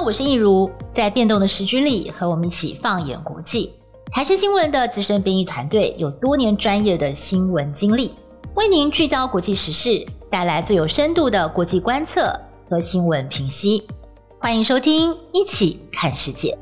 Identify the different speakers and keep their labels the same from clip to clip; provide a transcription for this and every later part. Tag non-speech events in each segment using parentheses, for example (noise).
Speaker 1: 我是易如，在变动的时局里，和我们一起放眼国际。台视新闻的资深编译团队有多年专业的新闻经历，为您聚焦国际时事，带来最有深度的国际观测和新闻评析。欢迎收听《一起看世界》。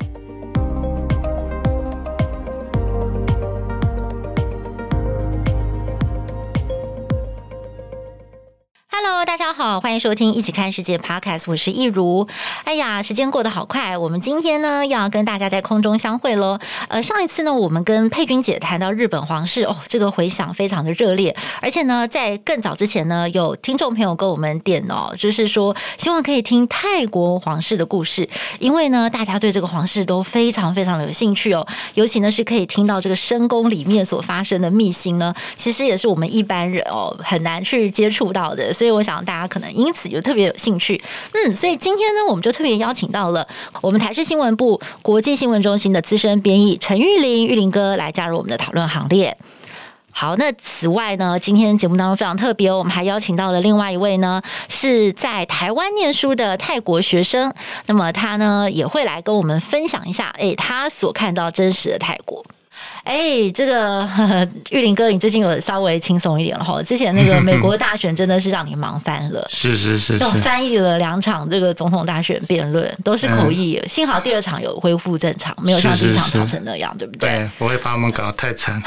Speaker 1: Hello，大家好，欢迎收听《一起看世界》Podcast，我是一如。哎呀，时间过得好快，我们今天呢要跟大家在空中相会喽。呃，上一次呢，我们跟佩君姐谈到日本皇室，哦，这个回响非常的热烈。而且呢，在更早之前呢，有听众朋友跟我们点哦，就是说希望可以听泰国皇室的故事，因为呢，大家对这个皇室都非常非常的有兴趣哦。尤其呢，是可以听到这个深宫里面所发生的秘辛呢，其实也是我们一般人哦很难去接触到的，所以。我想大家可能因此就特别有兴趣，嗯，所以今天呢，我们就特别邀请到了我们台视新闻部国际新闻中心的资深编译陈玉林玉林哥来加入我们的讨论行列。好，那此外呢，今天节目当中非常特别，我们还邀请到了另外一位呢，是在台湾念书的泰国学生，那么他呢也会来跟我们分享一下，哎，他所看到真实的泰国。哎、欸，这个呵呵 (laughs) 玉林哥，你最近有稍微轻松一点了哈。之前那个美国大选真的是让你忙翻了，(laughs)
Speaker 2: 是是是，
Speaker 1: 就翻译了两场这个总统大选辩论，都是口译。幸好第二场有恢复正常，没有像第一场吵成那样，对不对？
Speaker 2: 对，不会把我们搞得太惨。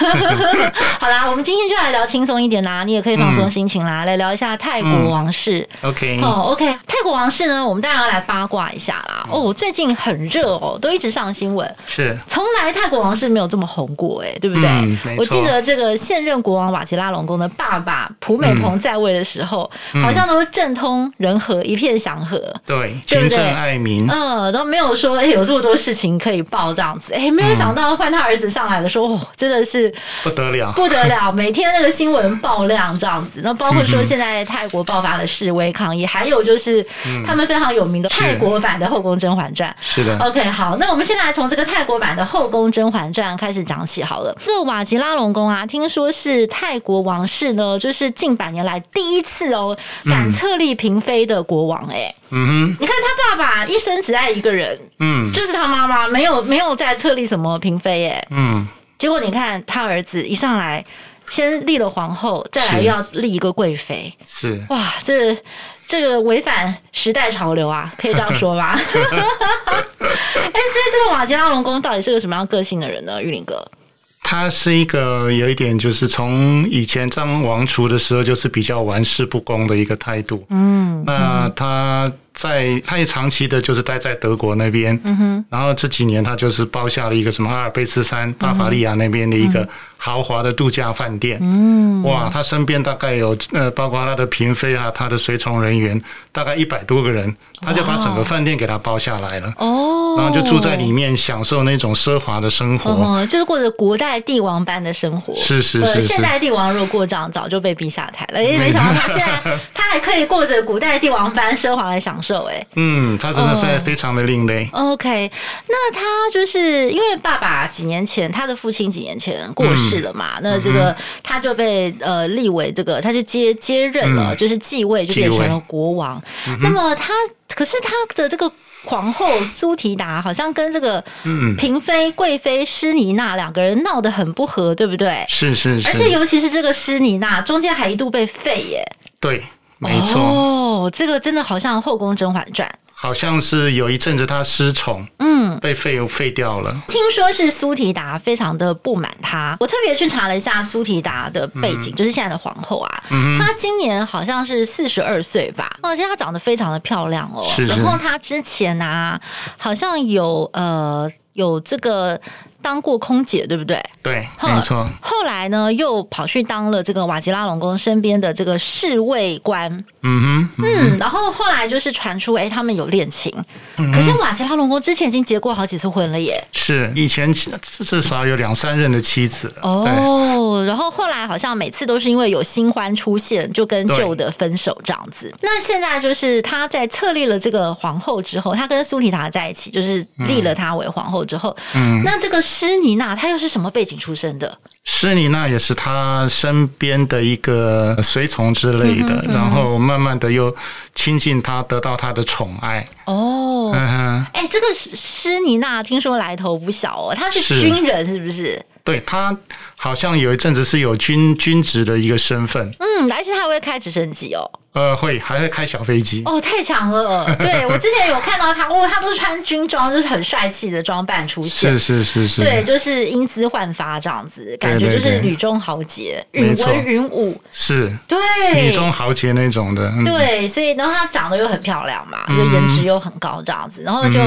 Speaker 2: (laughs)
Speaker 1: 好啦，我们今天就来聊轻松一点啦，你也可以放松心情啦，来聊一下泰国王室。
Speaker 2: OK，
Speaker 1: 哦，OK，泰国王室呢，我们当然要来八卦一下啦。哦，最近很热哦，都一直上新闻，
Speaker 2: 是，
Speaker 1: 从来泰国王室没有这么红过。哎，对不对？
Speaker 2: 嗯、
Speaker 1: 我记得这个现任国王瓦吉拉隆功的爸爸普美蓬在位的时候，嗯、好像都是政通人和，一片祥和，
Speaker 2: 对，对，不对爱民，
Speaker 1: 嗯，都没有说哎有这么多事情可以报这样子。哎，没有想到换他儿子上来的时候，哦、真的是
Speaker 2: 不得了，
Speaker 1: 不得了，(laughs) 每天那个新闻爆量这样子。那包括说现在泰国爆发的示威抗议，还有就是他们非常有名的泰国版的《后宫甄嬛传》。
Speaker 2: 是的
Speaker 1: ，OK，好，那我们先来从这个泰国版的《后宫甄嬛传》开始讲起。好了，这个瓦吉拉龙宫啊，听说是泰国王室呢，就是近百年来第一次哦，敢册立嫔妃的国王哎、欸。
Speaker 2: 嗯哼，
Speaker 1: 你看他爸爸一生只爱一个人，嗯，就是他妈妈，没有没有再册立什么嫔妃哎。嗯，结果你看他儿子一上来，先立了皇后，再来要立一个贵妃，
Speaker 2: 是
Speaker 1: 哇，这这个违反时代潮流啊，可以这样说吧？(laughs) 哎、欸，所以这个瓦吉拉龙宫到底是个什么样个性的人呢？玉林哥？
Speaker 2: 他是一个有一点，就是从以前当王储的时候，就是比较玩世不恭的一个态度。嗯，那他在他也长期的就是待在德国那边。嗯哼，然后这几年他就是包下了一个什么阿尔卑斯山巴伐利亚那边的一个豪华的度假饭店。嗯，哇，他身边大概有呃，包括他的嫔妃啊，他的随从人员大概一百多个人，他就把整个饭店给他包下来了。哦，然后就住在里面，享受那种奢华的生活。
Speaker 1: 哦，就是过着古代。帝王般的生活，
Speaker 2: 是是是，是。
Speaker 1: 现代帝王如果过这样，早就被逼下台了。因为没想到他现在他还可以过着古代帝王般奢华的享受。哎，
Speaker 2: 嗯，他真的非非常的另类。
Speaker 1: OK，那他就是因为爸爸几年前他的父亲几年前过世了嘛，嗯、那这个他就被呃立为这个，他就接接任了，嗯、就是继位就变成了国王。那么他可是他的这个。皇后苏提达好像跟这个嫔妃贵妃施妮娜两个人闹得很不和，对不对？
Speaker 2: 是是是，
Speaker 1: 而且尤其是这个施妮娜，中间还一度被废耶。
Speaker 2: 对，没错。
Speaker 1: 哦，这个真的好像《后宫甄嬛传》。
Speaker 2: 好像是有一阵子他失宠，嗯，被废废掉了。
Speaker 1: 听说是苏提达非常的不满他，我特别去查了一下苏提达的背景，嗯、就是现在的皇后啊，嗯、她今年好像是四十二岁吧，而且她长得非常的漂亮哦。是是，然后她之前啊，好像有呃有这个。当过空姐，对不对？
Speaker 2: 对，没错。
Speaker 1: 后来呢，又跑去当了这个瓦吉拉龙宫身边的这个侍卫官。嗯哼，嗯。然后后来就是传出，哎，他们有恋情。嗯、可是瓦吉拉龙宫之前已经结过好几次婚了耶。
Speaker 2: 是，以前至少有两三任的妻子了。
Speaker 1: 哦，哦，然后后来好像每次都是因为有新欢出现，就跟旧的分手这样子。那现在就是他在册立了这个皇后之后，他跟苏里达在一起，就是立了她为皇后之后，嗯，那这个施尼娜她又是什么背景出身的？
Speaker 2: 施尼娜也是他身边的一个随从之类的，嗯嗯、然后慢慢的又亲近他，得到他的宠爱。哦，哎、嗯
Speaker 1: 欸，这个施尼娜听说来头不小哦，他是军人是不是？是
Speaker 2: 对，他好像有一阵子是有军军职的一个身份。
Speaker 1: 嗯，而且他还会开直升机哦。
Speaker 2: 呃，会，还会开小飞机。
Speaker 1: 哦，太强了！(laughs) 对，我之前有看到他，哦，他都是穿军装，就是很帅气的装扮出现，
Speaker 2: 是是是是，
Speaker 1: 对，就是英姿焕发这样子，感觉就是女中豪杰，允文云武，
Speaker 2: 是，
Speaker 1: 对，
Speaker 2: 女中豪杰那种的，
Speaker 1: 对，所以然后她长得又很漂亮嘛，就颜值又很高这样子，然后就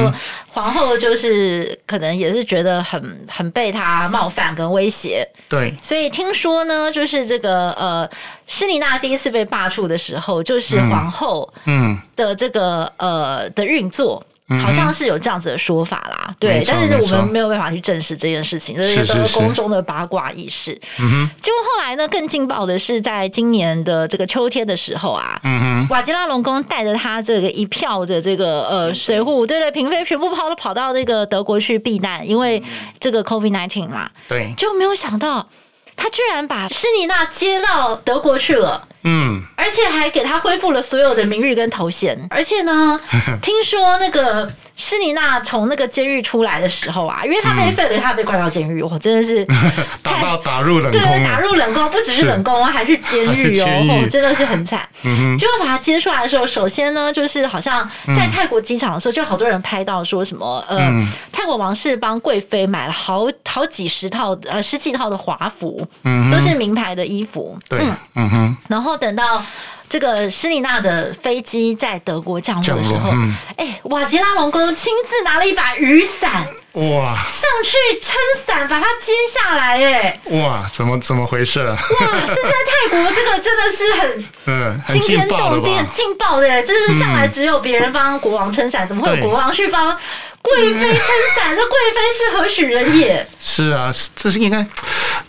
Speaker 1: 皇后就是可能也是觉得很很被他冒犯跟威胁，
Speaker 2: 对，
Speaker 1: 所以听说呢，就是这个呃。施妮娜第一次被罢黜的时候，就是皇后嗯。的这个呃的运作，好像是有这样子的说法啦。对，但是我们没有办法去证实这件事情，这是都是宫中的八卦軼事。嗯哼。结果后来呢，更劲爆的是，在今年的这个秋天的时候啊，嗯哼，瓦吉拉龙宫带着他这个一票的这个呃水户，对对，嫔妃全部跑都跑到那个德国去避难，因为这个 COVID nineteen 嘛，
Speaker 2: 对，
Speaker 1: 就没有想到。他居然把施妮娜接到德国去了，嗯，而且还给他恢复了所有的名誉跟头衔，(laughs) 而且呢，(laughs) 听说那个。施妮娜从那个监狱出来的时候啊，因为她被废了，她被关到监狱，我真的是 (laughs)
Speaker 2: 打到打入冷宫，
Speaker 1: 对，打入冷宫，不只是冷宫，还是。监狱哦，真的是很惨。嗯，就把他接出来的时候，首先呢，就是好像在泰国机场的时候，就好多人拍到说什么，呃，泰国王室帮贵妃买了好好几十套呃十几套的华服，嗯都是名牌的衣服，
Speaker 2: 对，嗯哼，
Speaker 1: 然后等到。这个施尼娜的飞机在德国降落的时候，哎、嗯，瓦吉拉隆功亲自拿了一把雨伞，哇，上去撑伞把它接下来，哎，
Speaker 2: 哇，怎么怎么回事？哇，
Speaker 1: 这在泰国这个真的是很 (laughs) 嗯惊天动地、劲爆的，这是向来只有别人帮国王撑伞，怎么会有国王去帮贵妃撑伞？这贵妃是何许人也？
Speaker 2: 是啊，这是应该。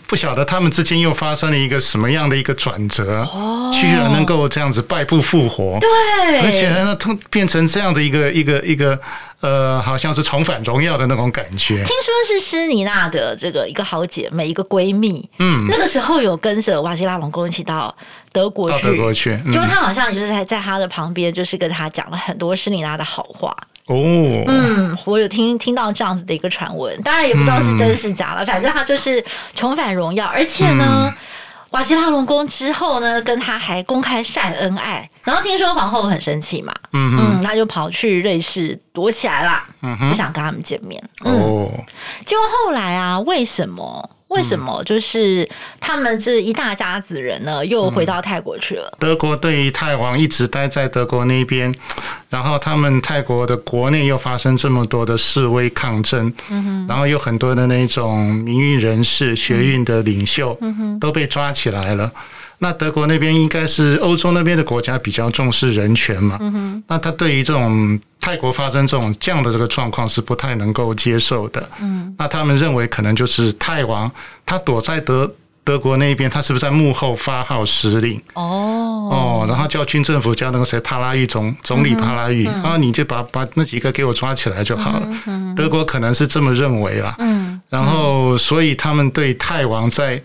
Speaker 2: 不晓得他们之间又发生了一个什么样的一个转折，哦居然能够这样子败不复活，
Speaker 1: 对，
Speaker 2: 而且呢，通变成这样的一个一个一个呃，好像是重返荣耀的那种感觉。听
Speaker 1: 说是施妮娜的这个一个好姐妹，一个闺蜜，嗯，那个时候有跟着瓦西拉隆功一起到德国去，
Speaker 2: 到德国去，
Speaker 1: 就是她好像就是在在她的旁边，就是跟她讲了很多施妮娜的好话。
Speaker 2: 哦，
Speaker 1: 嗯，我有听听到这样子的一个传闻，当然也不知道是真是假了，嗯、反正他就是重返荣耀，而且呢，嗯、瓦吉拉龙宫之后呢，跟他还公开晒恩爱，然后听说皇后很生气嘛，嗯哼。嗯，他就跑去瑞士躲起来了，嗯哼，不想跟他们见面。嗯、哦，结果后来啊，为什么？为什么就是他们这一大家子人呢，又回到泰国去了？
Speaker 2: 德国对于泰王一直待在德国那边，(sniffs) 然后他们泰国的国内又发生这么多的示威抗争，然后有很多的那种民运人士、学运的领袖都被抓起来了。那德国那边应该是欧洲那边的国家比较重视人权嘛？嗯哼。那他对于这种泰国发生这种这样的这个状况是不太能够接受的。嗯。那他们认为可能就是泰王他躲在德德国那边，他是不是在幕后发号施令？哦。哦，然后叫军政府叫那个谁帕拉育总总理帕拉育，然后你就把把那几个给我抓起来就好了。嗯。德国可能是这么认为啦。嗯。然后，所以他们对泰王在。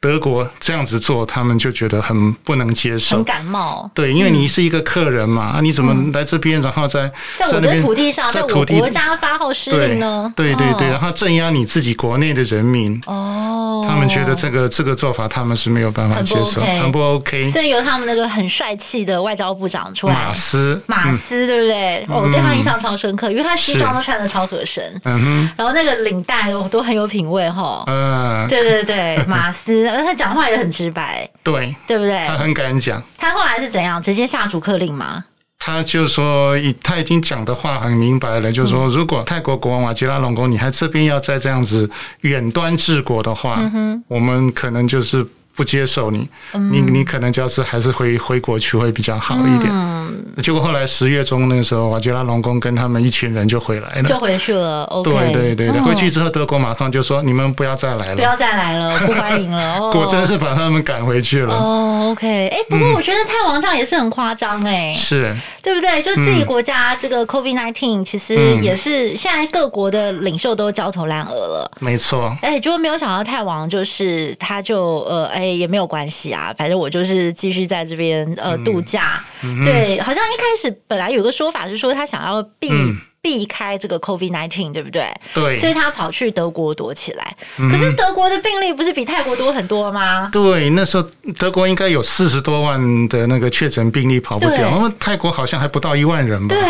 Speaker 2: 德国这样子做，他们就觉得很不能接受，
Speaker 1: 很感冒。
Speaker 2: 对，因为你是一个客人嘛，啊，你怎么来这边，然后在
Speaker 1: 在我的土地上，在我国家发号施令呢？
Speaker 2: 对对对，然后镇压你自己国内的人民。哦，他们觉得这个这个做法，他们是没有办法接受，很不 OK。
Speaker 1: 所以由他们那个很帅气的外交部长出来，
Speaker 2: 马斯，
Speaker 1: 马斯，对不对？我对他印象超深刻，因为他西装都穿的超合身，嗯哼，然后那个领带都都很有品味哈。嗯，对对对，马斯。而他讲话也很直白，
Speaker 2: 对，
Speaker 1: 对不对？
Speaker 2: 他很敢讲。
Speaker 1: 他后来是怎样？直接下逐客令吗？
Speaker 2: 他就说，他已经讲的话很明白了，就是说，如果泰国国王瓦吉拉隆功，你还这边要再这样子远端治国的话，嗯、我们可能就是不接受你，嗯、你你可能就是还是回回国去会比较好一点。嗯、结果后来十月中那个时候，瓦吉拉龙宫跟他们一群人就回来了，
Speaker 1: 就回去了。
Speaker 2: 对对对对，回去之后德国马上就说：“你们不要再来了，
Speaker 1: 不要再来了，不欢迎了。(laughs) 哦”
Speaker 2: 果真是把他们赶回去了。
Speaker 1: 哦，OK，哎，不过我觉得泰王这样也是很夸张哎，
Speaker 2: 是
Speaker 1: 对不对？就自己国家这个 COVID nineteen 其实也是现在各国的领袖都焦头烂额了。
Speaker 2: 没错，
Speaker 1: 哎，结果没有想到泰王就是他就呃哎也没有关系。啊，反正我就是继续在这边呃度假，对，好像一开始本来有个说法是说他想要避、嗯、避开这个 COVID nineteen，对不对？
Speaker 2: 对，
Speaker 1: 所以他跑去德国躲起来。嗯、可是德国的病例不是比泰国多很多吗？
Speaker 2: 对，那时候德国应该有四十多万的那个确诊病例跑不掉，对因为泰国好像还不到一万人吧？
Speaker 1: 对，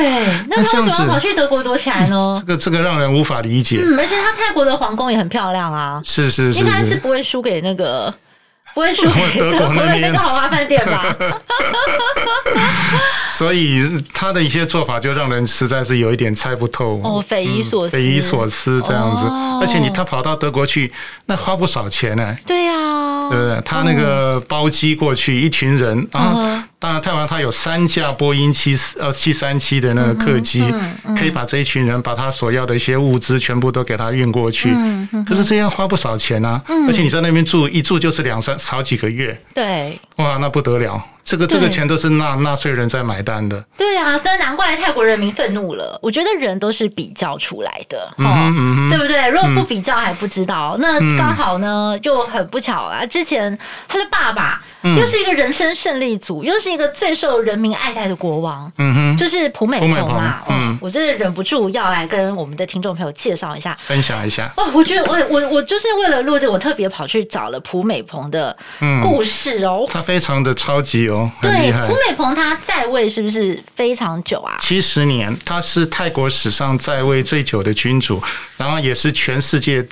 Speaker 1: 那他为什么跑去德国躲起来呢？
Speaker 2: 这个这个让人无法理解。
Speaker 1: 嗯，而且他泰国的皇宫也很漂亮啊，
Speaker 2: 是是是，是，
Speaker 1: 应该是不会输给那个。不会输 (laughs) 给德国的那个豪华饭店吧？(laughs)
Speaker 2: 所以他的一些做法就让人实在是有一点猜不透
Speaker 1: 哦，匪夷所思，
Speaker 2: 匪夷所思这样子。而且你他跑到德国去，那花不少钱呢。
Speaker 1: 对呀，
Speaker 2: 对不对？他那个包机过去，一群人，然后当然台湾它有三架波音七四呃七三七的那个客机，可以把这一群人把他所要的一些物资全部都给他运过去。可是这样花不少钱啊，而且你在那边住一住就是两三。好几个月，
Speaker 1: 对，
Speaker 2: 哇，那不得了。这个这个钱都是纳纳税人在买单的。
Speaker 1: 对啊，所以难怪泰国人民愤怒了。我觉得人都是比较出来的，哦，对不对？如果不比较还不知道，那刚好呢就很不巧啊。之前他的爸爸又是一个人生胜利组，又是一个最受人民爱戴的国王，嗯哼，就是普美蓬嘛。嗯，我真的忍不住要来跟我们的听众朋友介绍一下，
Speaker 2: 分享一下。
Speaker 1: 哦，我觉得我我我就是为了录这个，我特别跑去找了普美蓬的故事哦。
Speaker 2: 他非常的超级哦。
Speaker 1: 对，普美蓬他在位是不是非常久啊？
Speaker 2: 七十年，他是泰国史上在位最久的君主，然后也是全世界。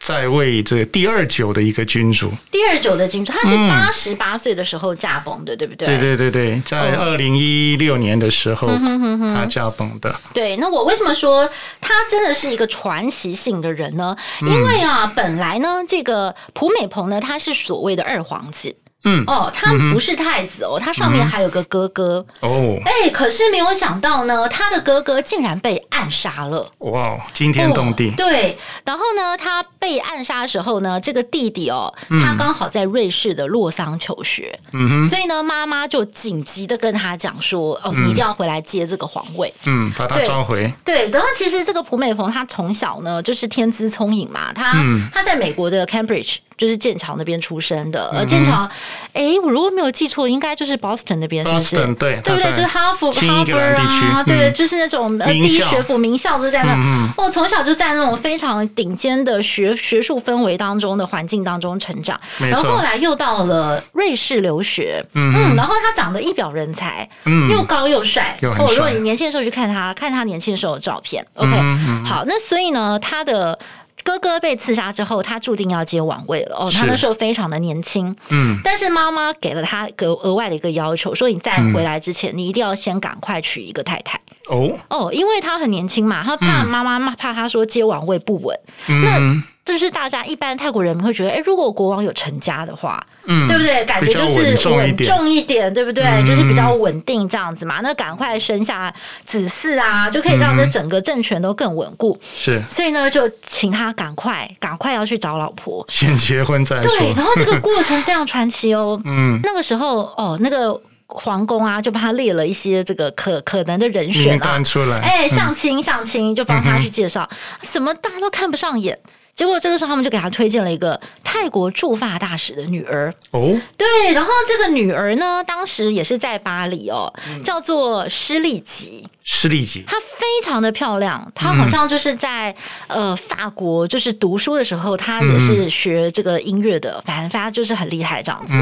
Speaker 2: 在位这第二久的一个君主，
Speaker 1: 第二久的君主，他是八十八岁的时候驾崩的，嗯、对不对？
Speaker 2: 对对对对，在二零一六年的时候，他驾崩的。
Speaker 1: 对，那我为什么说他真的是一个传奇性的人呢？因为啊，本来呢，这个普美蓬呢，他是所谓的二皇子。嗯哦，他不是太子哦，他上面还有个哥哥哦。哎，可是没有想到呢，他的哥哥竟然被暗杀了。
Speaker 2: 哇，惊天动地。
Speaker 1: 对，然后呢，他被暗杀的时候呢，这个弟弟哦，他刚好在瑞士的洛桑求学。嗯哼，所以呢，妈妈就紧急的跟他讲说：“哦，你一定要回来接这个皇位。”
Speaker 2: 嗯，把他召回。
Speaker 1: 对，然后其实这个普美蓬他从小呢就是天资聪颖嘛，他他在美国的 Cambridge。就是剑桥那边出生的，呃，剑桥，哎，我如果没有记错，应该就是 Boston 那边，是不是？
Speaker 2: 对，
Speaker 1: 对不对？就是哈佛、哈佛啊，对，就是那种呃第一学府名校就在那。我从小就在那种非常顶尖的学学术氛围当中的环境当中成长，然后后来又到了瑞士留学，嗯，然后他长得一表人才，又高又帅。或者如果你年轻的时候去看他，看他年轻的时候的照片，OK，好，那所以呢，他的。哥哥被刺杀之后，他注定要接王位了。哦，他那时候非常的年轻，嗯，但是妈妈给了他额额外的一个要求，说你在回来之前，你一定要先赶快娶一个太太。哦哦，因为他很年轻嘛，他怕妈妈怕他说接王位不稳。那就是大家一般泰国人民会觉得，哎，如果国王有成家的话，嗯，对不对？感觉就是稳重一点，对不对？就是比较稳定这样子嘛。那赶快生下子嗣啊，就可以让这整个政权都更稳固。是，所以呢，就请他赶快赶快要去找老婆，
Speaker 2: 先结婚再说。
Speaker 1: 对，然后这个 (laughs) 过程非常传奇哦。嗯，那个时候哦，那个皇宫啊，就帮他列了一些这个可可能的人选啊，哎，相亲相亲，就帮他去介绍，什么大家都看不上眼。结果这个时候，他们就给他推荐了一个泰国驻法大使的女儿。哦，对，然后这个女儿呢，当时也是在巴黎哦，叫做施丽吉。
Speaker 2: 施丽吉，
Speaker 1: 她非常的漂亮，她好像就是在呃法国就是读书的时候，她也是学这个音乐的，反正她就是很厉害这样子。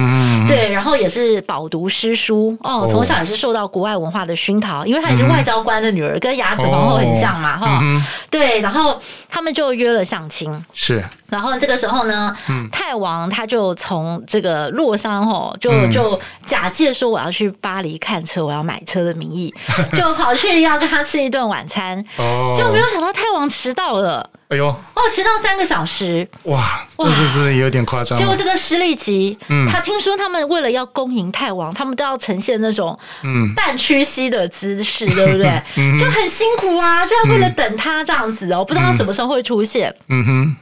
Speaker 1: 对，然后也是饱读诗书。哦，从小也是受到国外文化的熏陶，因为她也是外交官的女儿，跟雅子皇后很像嘛哈。对，然后他们就约了相亲。
Speaker 2: 是，
Speaker 1: 然后这个时候呢，嗯、泰王他就从这个洛桑吼，就就假借说我要去巴黎看车，我要买车的名义，(laughs) 就跑去要跟他吃一顿晚餐，哦，就没有想到泰王迟到了。
Speaker 2: 哎呦，
Speaker 1: 哦，迟到三个小时，
Speaker 2: 哇，这这是有点夸张。
Speaker 1: 结果这个施利吉，嗯，他听说他们为了要恭迎太王，他们都要呈现那种嗯半屈膝的姿势，嗯、(laughs) 对不对？嗯、就很辛苦啊，就要为了等他这样子哦，嗯、不知道他什么时候会出现。嗯哼。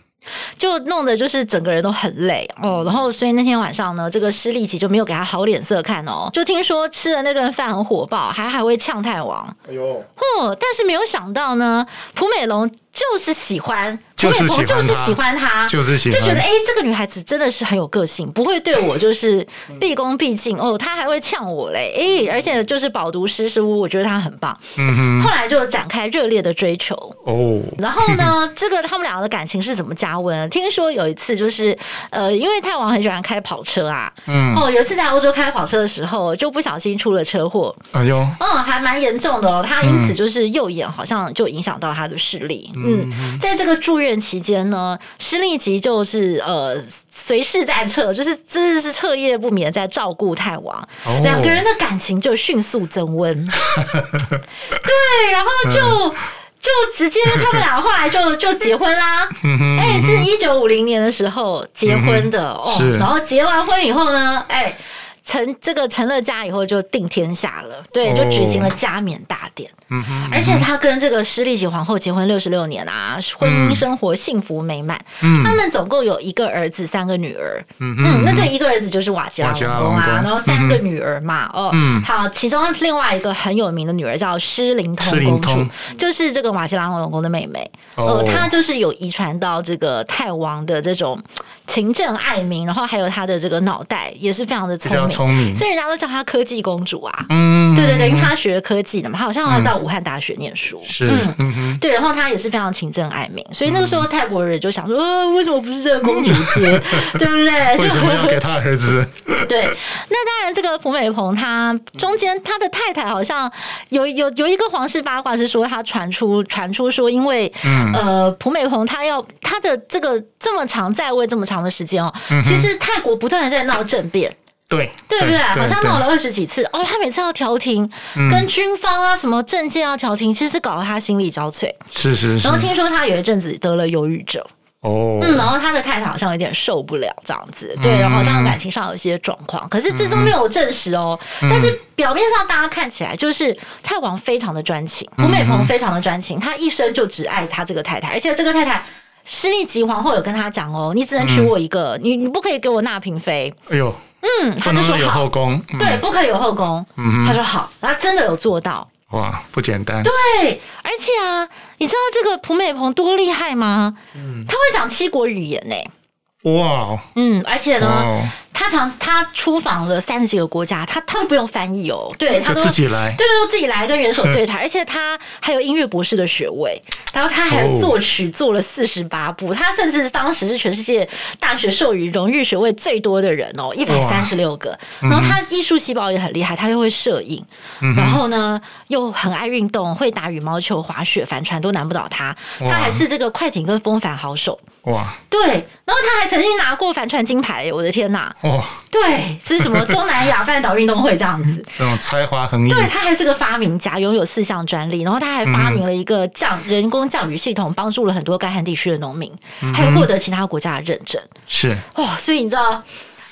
Speaker 1: 就弄得就是整个人都很累哦，然后所以那天晚上呢，这个施利吉就没有给他好脸色看哦，就听说吃的那顿饭很火爆，还还会呛太王。哎呦，哦，但是没有想到呢，蒲美龙。就是喜欢，蒲美鹏就是喜欢他，
Speaker 2: 就是喜欢，
Speaker 1: 就觉得哎、欸，这个女孩子真的是很有个性，不会对我就是毕恭毕敬哦，她还会呛我嘞，哎、欸，而且就是饱读诗书，我觉得她很棒。嗯哼，后来就展开热烈的追求哦。然后呢，(laughs) 这个他们两个的感情是怎么加温？听说有一次就是呃，因为泰王很喜欢开跑车啊，嗯，哦，有一次在欧洲开跑车的时候，就不小心出了车祸，哎呦，嗯，还蛮严重的哦，他因此就是右眼好像就影响到他的视力。嗯，在这个住院期间呢，施利吉就是呃随侍在侧，(laughs) 就是真的是彻夜不眠在照顾太王，两、哦、个人的感情就迅速增温。(laughs) 对，然后就 (laughs) 就直接他们两个后来就就结婚啦。哎、欸，是一九五零年的时候结婚的哦。然后结完婚以后呢，哎、欸，成这个成了家以后就定天下了，对，就举行了加冕大典。嗯哼，而且他跟这个施利吉皇后结婚六十六年啊，婚姻生活幸福美满。嗯，他们总共有一个儿子，三个女儿。嗯嗯，那这一个儿子就是瓦吉拉隆功啊，然后三个女儿嘛。哦，好，其中另外一个很有名的女儿叫施灵通公主，就是这个瓦吉拉隆功的妹妹。哦，她就是有遗传到这个泰王的这种勤政爱民，然后还有他的这个脑袋也是非常的聪明，聪明，所以人家都叫她科技公主啊。嗯，对对对，因为她学科技的嘛，她好像要到。武汉大学念书，是对，然后他也是非常勤政爱民，所以那个时候泰国人就想说，(laughs) 呃，为什么不是这个公主接，(laughs) 对不对？
Speaker 2: 为什么要给他儿子？(laughs)
Speaker 1: 对，那当然，这个蒲美鹏他中间他的太太好像有有有一个皇室八卦是说，他传出传出说，因为呃，蒲美鹏他要他的这个这么长在位这么长的时间哦，其实泰国不断的在闹政变。
Speaker 2: 对，
Speaker 1: 对不对？好像闹了二十几次哦。他每次要调停，跟军方啊什么政界要调停，其实搞得他心力交瘁。
Speaker 2: 是是是。
Speaker 1: 然后听说他有一阵子得了忧郁症哦，嗯，然后他的太太好像有点受不了这样子，对，然后好像感情上有一些状况，可是这都没有证实哦。但是表面上大家看起来就是泰王非常的专情，胡美鹏非常的专情，他一生就只爱他这个太太，而且这个太太施力吉皇后有跟他讲哦，你只能娶我一个，你你不可以给我纳嫔妃。哎呦。嗯，他就说有后宫，嗯、对，不可以有后宫。嗯哼，他说好，他真的有做到。
Speaker 2: 哇，不简单。
Speaker 1: 对，而且啊，你知道这个蒲美鹏多厉害吗？嗯，他会讲七国语言呢。哇，嗯，而且呢。哦他常他出访了三十几个国家，他他都不用翻译哦，对，他都
Speaker 2: 自己来，
Speaker 1: 对对，都自己来跟元首对台，而且他还有音乐博士的学位，然后他还作曲做了四十八部，他甚至当时是全世界大学授予荣誉学位最多的人哦，一百三十六个。然后他艺术细胞也很厉害，他又会摄影，然后呢又很爱运动，会打羽毛球、滑雪、帆船都难不倒他。他还是这个快艇跟风帆好手。哇，对，然后他还曾经拿过帆船金牌，我的天呐！哇，对，是什么东南亚半岛运动会这样子，(laughs)
Speaker 2: 这种才华横溢。
Speaker 1: 对，他还是个发明家，拥有四项专利，然后他还发明了一个降人工降雨系统，帮助了很多干旱地区的农民，还有获得其他国家的认证。
Speaker 2: 是
Speaker 1: 哦，所以你知道。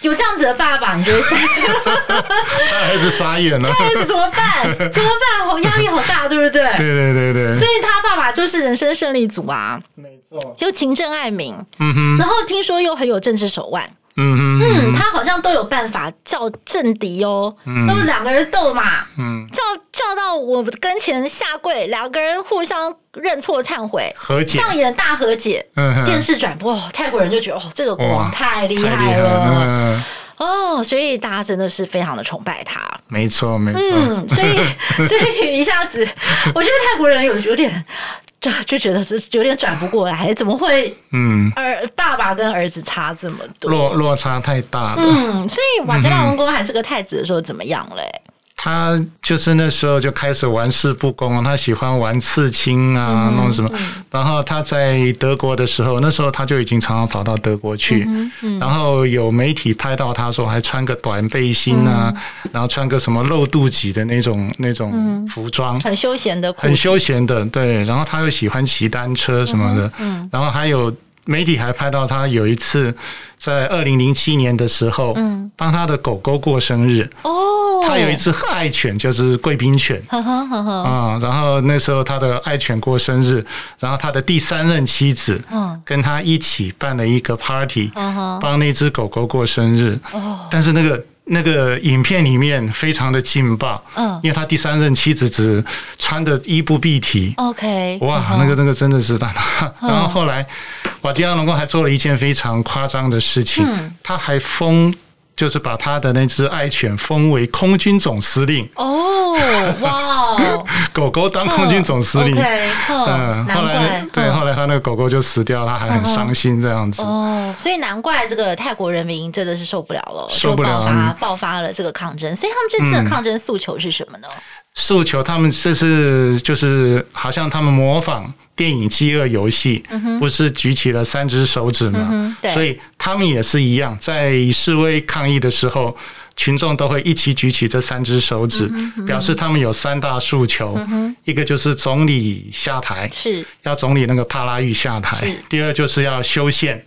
Speaker 1: 有这样子的爸爸，你觉得现在 (laughs)
Speaker 2: 他儿子傻眼了，
Speaker 1: 他儿子怎么办？怎么办？好压力好大，对不对？(laughs)
Speaker 2: 对对对对。
Speaker 1: 所以他爸爸就是人生胜利组啊，没错，又勤政爱民，嗯哼，然后听说又很有政治手腕。嗯嗯，他好像都有办法叫政敌哦，都是两个人斗嘛，嗯，叫叫到我跟前下跪，两个人互相认错忏悔，和解，上演大和解，嗯，电视转播，泰国人就觉得哦，这个国王太厉害了，哦，所以大家真的是非常的崇拜他，
Speaker 2: 没错没错，嗯，
Speaker 1: 所以 (laughs) 所以一下子，我觉得泰国人有有点。就就觉得是有点转不过来，怎么会？嗯，儿爸爸跟儿子差这么多，
Speaker 2: 落落差太大了。
Speaker 1: 嗯，所以瓦吉拉隆功还是个太子的时候怎么样嘞？
Speaker 2: 他就是那时候就开始玩世不恭，他喜欢玩刺青啊，弄什么。然后他在德国的时候，那时候他就已经常常跑到德国去。然后有媒体拍到他说还穿个短背心啊，然后穿个什么露肚脐的那种那种服装，
Speaker 1: 很休闲的，
Speaker 2: 很休闲的。对，然后他又喜欢骑单车什么的。然后还有媒体还拍到他有一次在二零零七年的时候，帮他的狗狗过生日。哦。他有一只爱犬，就是贵宾犬，啊，然后那时候他的爱犬过生日，然后他的第三任妻子，跟他一起办了一个 party，帮那只狗狗过生日。但是那个那个影片里面非常的劲爆，因为他第三任妻子只穿的衣不蔽体
Speaker 1: ，OK，
Speaker 2: 哇，那个那个真的是大，然后后来瓦迪拉隆功还做了一件非常夸张的事情，他还封。就是把他的那只爱犬封为空军总司令
Speaker 1: 哦，哇！(laughs)
Speaker 2: 狗狗当空军总司令，嗯，后来对，后来他那个狗狗就死掉，他还很伤心这样子。
Speaker 1: 哦，所以难怪这个泰国人民真的是受不了了，受不了，他爆发了这个抗争。所以他们这次的抗争诉求是什么呢？
Speaker 2: 诉求他们这是就是好像他们模仿。电影《饥饿游戏》不是举起了三只手指吗？嗯、所以他们也是一样，在示威抗议的时候，群众都会一起举起这三只手指，表示他们有三大诉求：嗯、一个就是总理下台，是。要总理那个帕拉育下台；第二就是要修宪，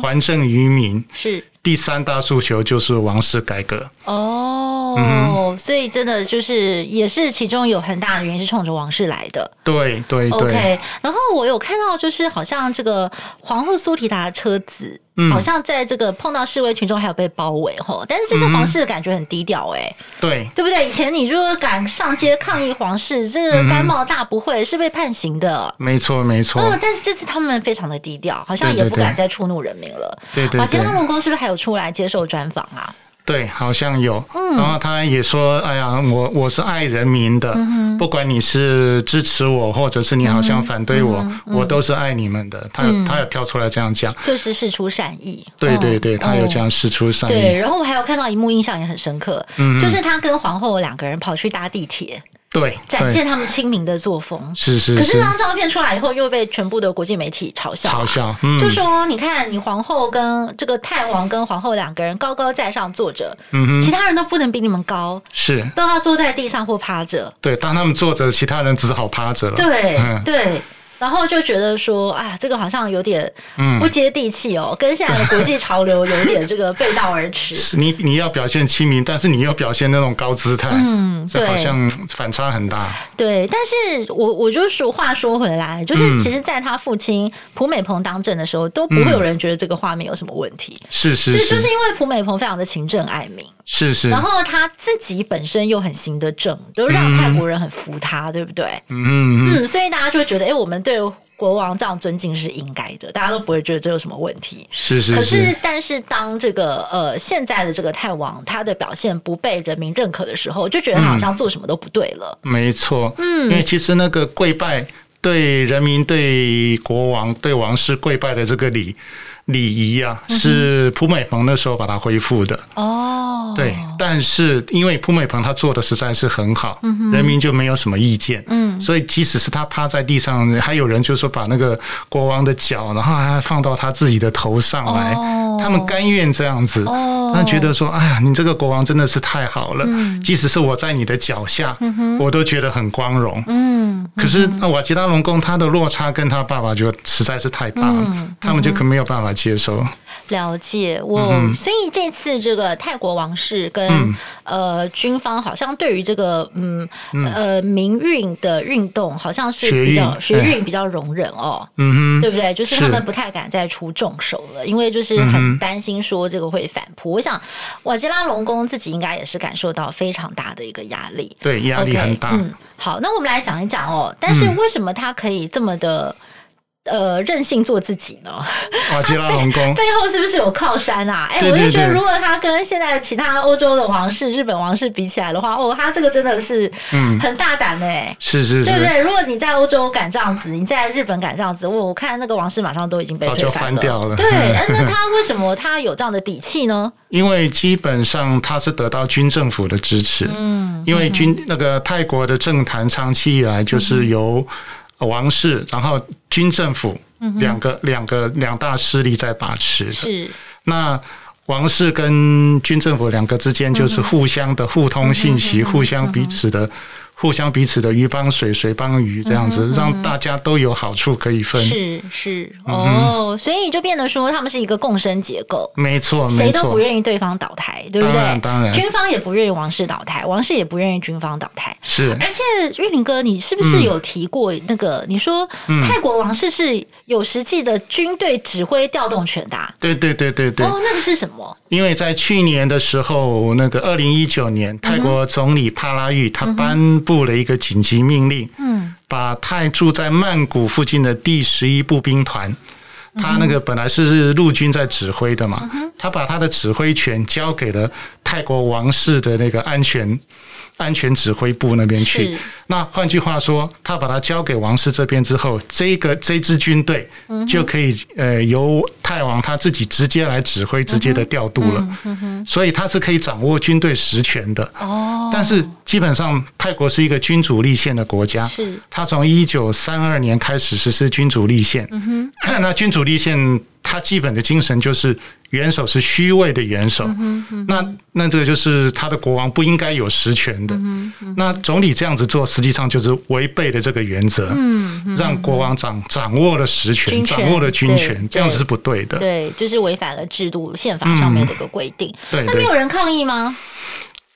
Speaker 2: 还政于民；是第三大诉求就是王室改革。
Speaker 1: 哦，嗯、所以真的就是也是其中有很大的原因是冲着王室来的。
Speaker 2: 对对对。
Speaker 1: 然后我有看到，就是好像这个皇后苏提达的车子，好像在这个碰到示威群众，还有被包围吼。但是这次皇室的感觉很低调哎，对对不对？以前你如果敢上街抗议皇室，这个甘冒大不讳是被判刑的。
Speaker 2: 没错没错。嗯，
Speaker 1: 但是这次他们非常的低调，好像也不敢再触怒人民了。
Speaker 2: 对对对。
Speaker 1: 瓦吉拉隆功是不是还有出来接受专访啊？
Speaker 2: 对，好像有。嗯然后他也说：“哎呀，我我是爱人民的，不管你是支持我，或者是你好像反对我，我都是爱你们的。”他他有跳出来这样讲，
Speaker 1: 就是事出善意。
Speaker 2: 对对对，他有这样事出善意。
Speaker 1: 对，然后我还有看到一幕，印象也很深刻，就是他跟皇后两个人跑去搭地铁。
Speaker 2: 对，
Speaker 1: 展现他们亲民的作风。
Speaker 2: 是是。
Speaker 1: 可是这张照片出来以后，又被全部的国际媒体嘲笑。
Speaker 2: 嘲笑，
Speaker 1: 就说你看，你皇后跟这个太王跟皇后两个人高高在上坐着，嗯哼，其他人都不能比你们高，是都要坐在地上或趴着。
Speaker 2: 对，当他们坐着，其他人只好趴着了。
Speaker 1: 对对。然后就觉得说，哎，这个好像有点不接地气哦，嗯、跟现在的国际潮流有点这个背道而驰。(laughs)
Speaker 2: 你你要表现亲民，但是你又表现那种高姿态，嗯，对好像反差很大。
Speaker 1: 对，但是我我就说话说回来，就是其实在他父亲蒲美蓬当政的时候，都不会有人觉得这个画面有什么问题。
Speaker 2: 是是是，
Speaker 1: 就是因为蒲美蓬非常的勤政爱民，
Speaker 2: 是是，
Speaker 1: 然后他自己本身又很行得正，就让泰国人很服他，对不对？嗯嗯嗯，所以大家就会觉得，哎，我们对。国王这样尊敬是应该的，大家都不会觉得这有什么问题。
Speaker 2: 是是是。
Speaker 1: 可是，但是当这个呃现在的这个泰王他的表现不被人民认可的时候，就觉得好像做什么都不对了。
Speaker 2: 嗯、没错，嗯，因为其实那个跪拜对人民、对国王、对王室跪拜的这个礼。礼仪啊，是蒲美蓬那时候把它恢复的哦。对，但是因为蒲美蓬他做的实在是很好，人民就没有什么意见。嗯，所以即使是他趴在地上，还有人就说把那个国王的脚，然后还放到他自己的头上来，他们甘愿这样子。哦，他觉得说，哎呀，你这个国王真的是太好了。即使是我在你的脚下，我都觉得很光荣。嗯，可是瓦吉拉龙宫他的落差跟他爸爸就实在是太大了，他们就可没有办法。接受
Speaker 1: 了解我，嗯、所以这次这个泰国王室跟、嗯、呃军方好像对于这个嗯，嗯呃民运的运动好像是比较学运比较容忍哦，嗯哼，对不对？就是他们不太敢再出重手了，因为就是很担心说这个会反扑。嗯、我想瓦吉拉龙宫自己应该也是感受到非常大的一个压力，
Speaker 2: 对，压力很大。Okay,
Speaker 1: 嗯，好，那我们来讲一讲哦，但是为什么他可以这么的？呃任性做自己呢？
Speaker 2: 瓦吉拉隆功 (laughs)
Speaker 1: 背后是不是有靠山啊？哎、欸，我就觉得如果他跟现在其他欧洲的王室、日本王室比起来的话，哦，他这个真的是嗯很大胆哎、欸，
Speaker 2: 是是是，
Speaker 1: 对不对？如果你在欧洲敢这样子，你在日本敢这样子，我我看那个王室马上都已经被推翻，
Speaker 2: 翻掉了。
Speaker 1: 对，(laughs) 那他为什么他有这样的底气呢？
Speaker 2: 因为基本上他是得到军政府的支持，嗯，因为军那个泰国的政坛长期以来就是由王室，然后军政府两个两个两大势力在把持的。
Speaker 1: 是
Speaker 2: 那王室跟军政府两个之间就是互相的互通信息，互相彼此的。互相彼此的鱼帮水，水帮鱼，这样子、嗯、让大家都有好处可以分。
Speaker 1: 是是哦，所以就变得说他们是一个共生结构。
Speaker 2: 没错，
Speaker 1: 谁都不愿意对方倒台，对不对？
Speaker 2: 当然，当然，
Speaker 1: 军方也不愿意王室倒台，王室也不愿意军方倒台。
Speaker 2: 是，
Speaker 1: 而且玉林哥，你是不是有提过那个？嗯、你说泰国王室是有实际的军队指挥调动权的、啊？
Speaker 2: 对对对对对。
Speaker 1: 哦，那个是什么？
Speaker 2: 因为在去年的时候，那个二零一九年，泰国总理帕拉育他颁布了一个紧急命令，嗯，把泰驻在曼谷附近的第十一步兵团，他那个本来是陆军在指挥的嘛，他把他的指挥权交给了泰国王室的那个安全。安全指挥部那边去。那换句话说，他把它交给王室这边之后，这个这支军队就可以呃由泰王他自己直接来指挥，直接的调度了。所以他是可以掌握军队实权的。哦。但是基本上泰国是一个君主立宪的国家。是。他从一九三二年开始实施君主立宪。(clears throat) 那君主立宪。他基本的精神就是元首是虚位的元首，嗯嗯、那那这个就是他的国王不应该有实权的。那总理这样子做，实际上就是违背了这个原则，让国王掌掌握了实权，权掌握了军权，这样子是不对的。
Speaker 1: 对，就是违反了制度宪法上面这个规定。对，那没有人抗议吗？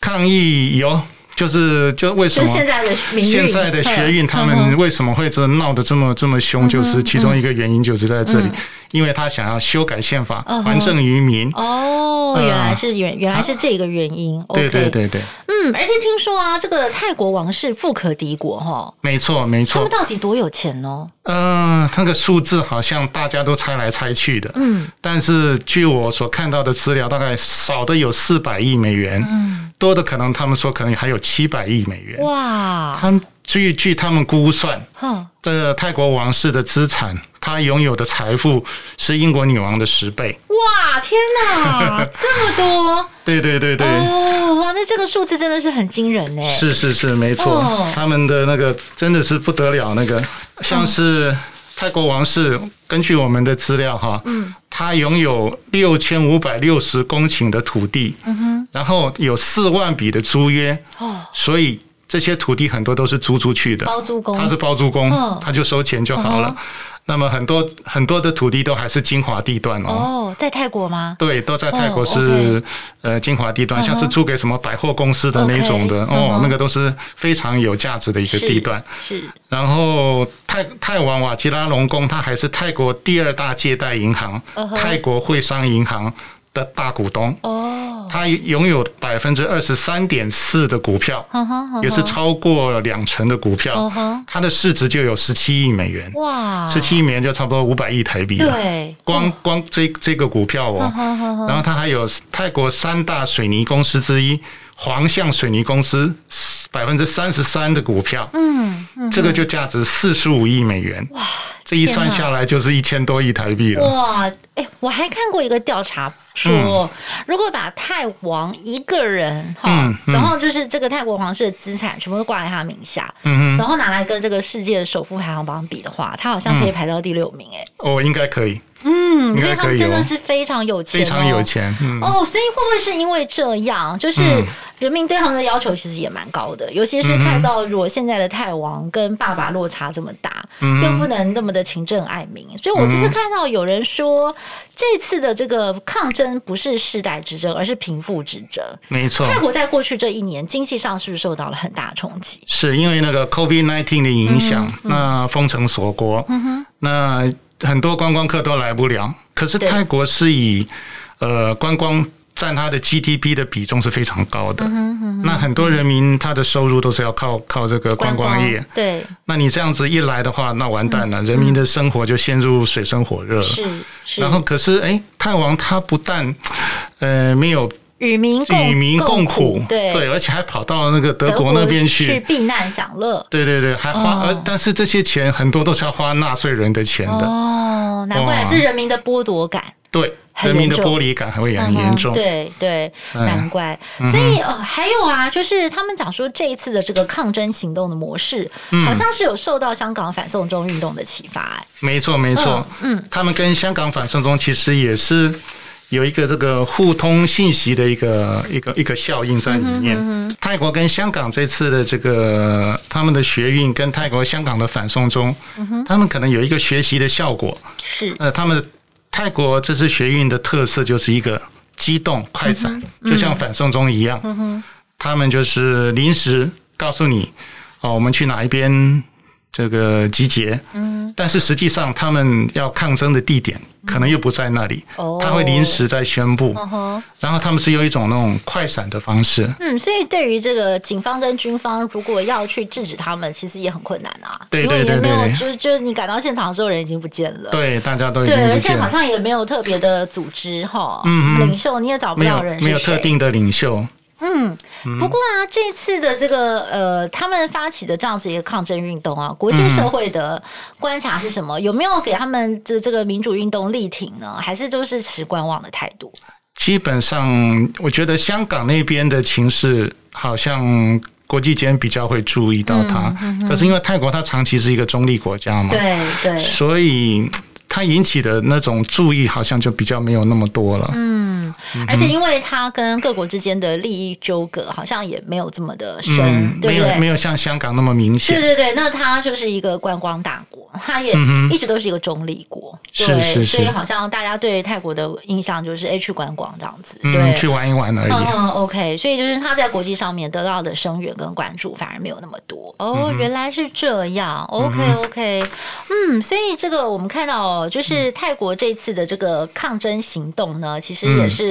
Speaker 2: 抗议有。就是就为什么现在的现在的学运他们为什么会这闹得这么这么凶？就是其中一个原因就是在这里，因为他想要修改宪法，还政于民。
Speaker 1: 哦，原来是原原来是这个原因。
Speaker 2: 对对对对。
Speaker 1: 嗯，而且听说啊，这个泰国王室富可敌国哈。
Speaker 2: 没错没错。他
Speaker 1: 们到底多有钱呢？
Speaker 2: 嗯，那个数字好像大家都猜来猜去的。嗯。但是据我所看到的资料，大概少的有四百亿美元。嗯。多的可能，他们说可能还有七百亿美元。哇！他们据据他们估算，哼，这个泰国王室的资产，他拥有的财富是英国女王的十倍。
Speaker 1: 哇！天哪，(laughs) 这么多！
Speaker 2: 对对对对。
Speaker 1: 哦，哇，那这个数字真的是很惊人呢。
Speaker 2: 是是是，没错，哦、他们的那个真的是不得了，那个像是。泰国王室根据我们的资料哈，嗯，他拥有六千五百六十公顷的土地，嗯哼，然后有四万笔的租约，哦，所以这些土地很多都是租出去的，
Speaker 1: 包租公，
Speaker 2: 他是包租公，他就收钱就好了。那么很多很多的土地都还是精华地段哦。
Speaker 1: 哦，在泰国吗？
Speaker 2: 对，都在泰国是呃精华地段，像是租给什么百货公司的那种的哦，那个都是非常有价值的一个地段。是。然后泰泰王瓦吉拉隆宫，它还是泰国第二大借贷银行，泰国汇商银行的大股东。哦。他拥有百分之二十三点四的股票，也是超过两成的股票。它的市值就有十七亿美元，哇，十七亿美元就差不多五百亿台币了。对，光光这这个股票哦，然后他还有泰国三大水泥公司之一黄象水泥公司百分之三十三的股票，嗯，这个就价值四十五亿美元。哇。这一算下来就是一千多亿台币了。哇，
Speaker 1: 哎，我还看过一个调查说，嗯、如果把泰王一个人哈，嗯嗯、然后就是这个泰国皇室的资产全部都挂在他名下，嗯、然后拿来跟这个世界的首富排行榜比的话，他好像可以排到第六名。哎，
Speaker 2: 哦，应该可以。
Speaker 1: 嗯，所以他们真的是非常有钱，哦，
Speaker 2: 非常有钱。嗯、
Speaker 1: 哦，所以会不会是因为这样？就是人民对他们的要求其实也蛮高的，尤其是看到如果现在的泰王跟爸爸落差这么大，嗯、又不能那么的勤政爱民，所以我这次看到有人说，这次的这个抗争不是世代之争，而是贫富之争。
Speaker 2: 没错，
Speaker 1: 泰国在过去这一年经济上是不是受到了很大的冲击？
Speaker 2: 是因为那个 COVID-19 的影响，那封城锁国，嗯、哼那。很多观光客都来不了，可是泰国是以呃观光占它的 GDP 的比重是非常高的。那很多人民他的收入都是要靠靠这个观光业。
Speaker 1: 对。
Speaker 2: 那你这样子一来的话，那完蛋了，人民的生活就陷入水深火热。
Speaker 1: 是是。
Speaker 2: 然后可是哎，泰王他不但呃没有。
Speaker 1: 与民
Speaker 2: 与民共苦，
Speaker 1: 对。
Speaker 2: 对，而且还跑到那个德国那边去
Speaker 1: 去避难享乐，
Speaker 2: 对对对，还花，而但是这些钱很多都是要花纳税人的钱的。
Speaker 1: 哦，难怪这人民的剥夺感，
Speaker 2: 对，人民的剥离感还会很严重，
Speaker 1: 对对，难怪。所以呃，还有啊，就是他们讲说这一次的这个抗争行动的模式，好像是有受到香港反送中运动的启发，哎，
Speaker 2: 没错没错，嗯，他们跟香港反送中其实也是。有一个这个互通信息的一个一个一个效应在里面。嗯嗯、泰国跟香港这次的这个他们的学运跟泰国香港的反送中，嗯、他们可能有一个学习的效果。
Speaker 1: 是
Speaker 2: 呃，他们泰国这次学运的特色就是一个机动快闪，就像反送中一样。嗯、哼他们就是临时告诉你，哦，我们去哪一边这个集结。嗯，但是实际上他们要抗争的地点。可能又不在那里，他会临时再宣布，然后他们是用一种那种快闪的方式。
Speaker 1: 嗯，所以对于这个警方跟军方，如果要去制止他们，其实也很困难啊。
Speaker 2: 对对对对，
Speaker 1: 就是就是你赶到现场的时候，人已经不见了。
Speaker 2: 对，大家都已经不见了。
Speaker 1: 对，而且好像也没有特别的组织哈，嗯，领袖你也找不到人，
Speaker 2: 没有特定的领袖。
Speaker 1: 嗯，不过啊，这次的这个呃，他们发起的这样子一个抗争运动啊，国际社会的观察是什么？有没有给他们这这个民主运动力挺呢？还是都是持观望的态度？
Speaker 2: 基本上，我觉得香港那边的情势，好像国际间比较会注意到它。嗯嗯、可是因为泰国它长期是一个中立国家嘛，
Speaker 1: 对对，
Speaker 2: 所以它引起的那种注意，好像就比较没有那么多了。嗯。
Speaker 1: 而且，因为他跟各国之间的利益纠葛好像也没有这么的深，嗯、对不对？
Speaker 2: 没有像香港那么明显。
Speaker 1: 对对对，那他就是一个观光大国，他也一直都是一个中立国，
Speaker 2: 是是是。
Speaker 1: 所以好像大家对泰国的印象就是哎，去观光这样子，对，
Speaker 2: 嗯、去玩一玩而已。
Speaker 1: 嗯，OK。所以就是他在国际上面得到的声援跟关注反而没有那么多。哦，原来是这样。OK OK。嗯，所以这个我们看到，就是泰国这次的这个抗争行动呢，其实也是。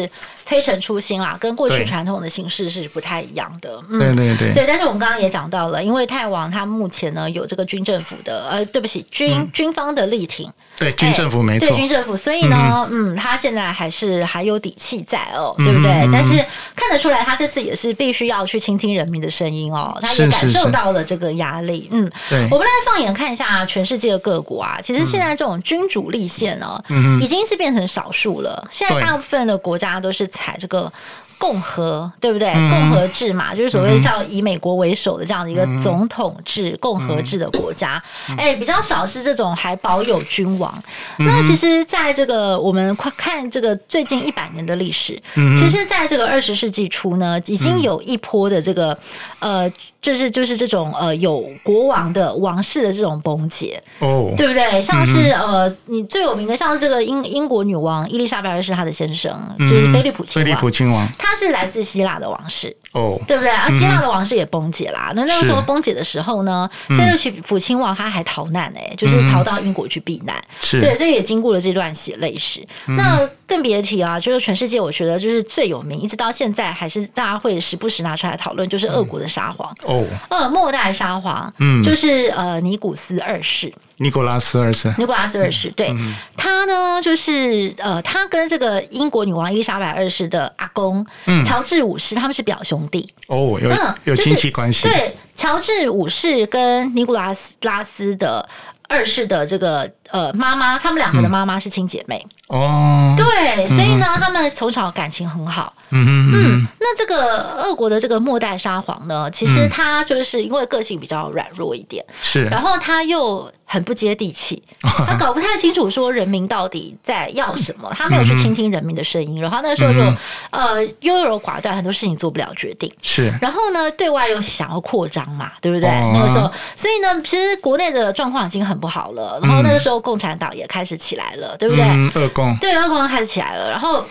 Speaker 1: 推陈出新啦，跟过去传统的形式是不太一样的。
Speaker 2: 嗯、对对对，
Speaker 1: 对。但是我们刚刚也讲到了，因为泰王他目前呢有这个军政府的，呃，对不起，军、嗯、军方的力挺。
Speaker 2: 对军政府没错，
Speaker 1: 对军政府，所以呢，嗯，他现在还是还有底气在哦，对不对？但是看得出来，他这次也是必须要去倾听人民的声音哦，他也感受到了这个压力。嗯，对。我们来放眼看一下全世界的各国啊，其实现在这种君主立宪呢，已经是变成少数了。现在大部分的国大家都是踩这个。共和对不对？嗯、共和制嘛，就是所谓像以美国为首的这样的一个总统制、嗯、共和制的国家，哎、嗯，比较少是这种还保有君王。嗯、那其实，在这个我们快看这个最近一百年的历史，嗯、其实在这个二十世纪初呢，已经有一波的这个呃。就是就是这种呃有国王的王室的这种崩解。哦，对不对？像是呃你最有名的像是这个英英国女王伊丽莎白二世她的先生就是菲利普亲王，菲利
Speaker 2: 普亲王。
Speaker 1: 他是来自希腊的王室哦，对不对？啊希腊的王室也崩解啦。那那个时候崩解的时候呢，菲利普亲王他还逃难哎，就是逃到英国去避难，是。对，所以也经过了这段血泪史。那更别提啊，就是全世界我觉得就是最有名，一直到现在还是大家会时不时拿出来讨论，就是俄国的沙皇。哦，呃，末代沙皇，嗯，就是呃，尼古斯二世，
Speaker 2: 尼古拉斯二世，
Speaker 1: 尼古拉斯二世，对，嗯、他呢，就是呃，他跟这个英国女王伊丽莎白二世的阿公，嗯，乔治五世，他们是表兄弟，
Speaker 2: 哦，有、嗯、有亲戚关系，
Speaker 1: 对，乔治五世跟尼古拉斯拉斯的二世的这个呃妈妈，他们两个的妈妈是亲姐妹。嗯哦，对，所以呢，他们从小感情很好。嗯嗯嗯。那这个俄国的这个末代沙皇呢，其实他就是因为个性比较软弱一点，是，然后他又很不接地气，他搞不太清楚说人民到底在要什么，(laughs) 他没有去倾听人民的声音，然后那个时候又呃优柔寡断，很多事情做不了决定。是，然后呢，对外又想要扩张嘛，对不对？那个时候，所以呢，其实国内的状况已经很不好了，然后那个时候共产党也开始起来了，对不对？对，俄国开始起来了，然后，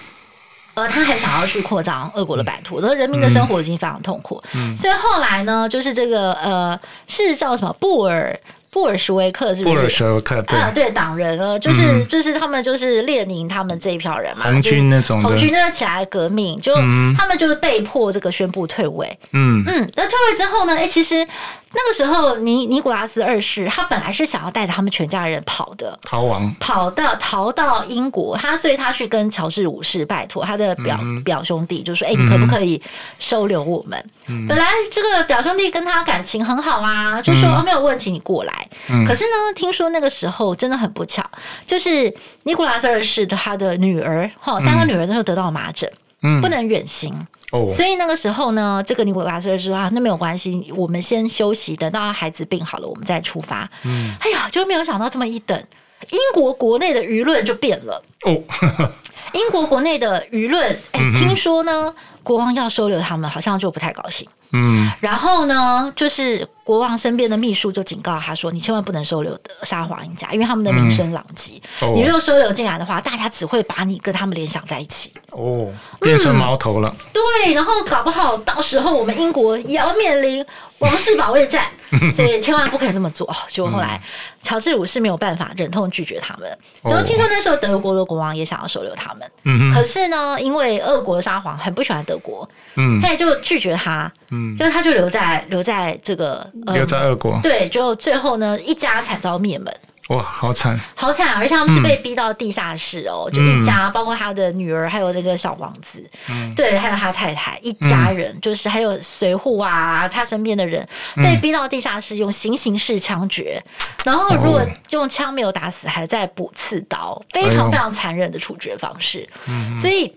Speaker 1: 呃，他还想要去扩张俄国的版图，那、嗯、人民的生活已经非常痛苦，嗯、所以后来呢，就是这个呃，是叫什么布尔布尔什维克是不是？
Speaker 2: 布尔什维克对。
Speaker 1: 啊，对党人呢，就是、嗯、就是他们就是列宁他们这一票人嘛，
Speaker 2: 红军那种，
Speaker 1: 红军那起来革命，就、嗯、他们就是被迫这个宣布退位。嗯。嗯，那退位之后呢？哎、欸，其实。那个时候，尼尼古拉斯二世他本来是想要带着他们全家人跑的，
Speaker 2: 逃亡，
Speaker 1: 跑到逃到英国。他所以他去跟乔治五世拜托他的表、嗯、表兄弟，就说：“哎、欸，你可不可以收留我们？”嗯、本来这个表兄弟跟他感情很好啊，就说：“哦，没有问题，你过来。嗯”可是呢，听说那个时候真的很不巧，就是尼古拉斯二世的他的女儿哈，三个女儿那时候得到了麻疹，嗯，不能远行。Oh. 所以那个时候呢，这个尼古拉斯就说啊，那没有关系，我们先休息，等到孩子病好了，我们再出发。嗯，哎呀，就没有想到这么一等，英国国内的舆论就变了。哦，oh. (laughs) 英国国内的舆论，哎、欸，听说呢，国王要收留他们，好像就不太高兴。嗯，然后呢，就是国王身边的秘书就警告他说：“你千万不能收留沙皇一家，因为他们的名声狼藉。嗯哦、你如果收留进来的话，大家只会把你跟他们联想在一起。哦，
Speaker 2: 变成矛头了、
Speaker 1: 嗯。对，然后搞不好到时候我们英国也要面临王室保卫战，(laughs) 所以千万不可以这么做。结果后来乔治五世没有办法，忍痛拒绝他们。然后听说那时候德国的国王也想要收留他们，嗯、可是呢，因为俄国的沙皇很不喜欢德国，嗯，他也就拒绝他。嗯，就是他就留在留在这个、
Speaker 2: 呃、留在俄国，
Speaker 1: 对，就最后呢一家惨遭灭门。
Speaker 2: 哇，好惨，
Speaker 1: 好惨！而且他们是被逼到地下室哦，嗯、就一家，包括他的女儿，还有那个小王子，嗯，对，还有他太太，一家人，嗯、就是还有随扈啊，他身边的人，被逼到地下室，用行刑式枪决，然后如果用枪没有打死，还在补刺刀，非常非常残忍的处决方式。嗯，所以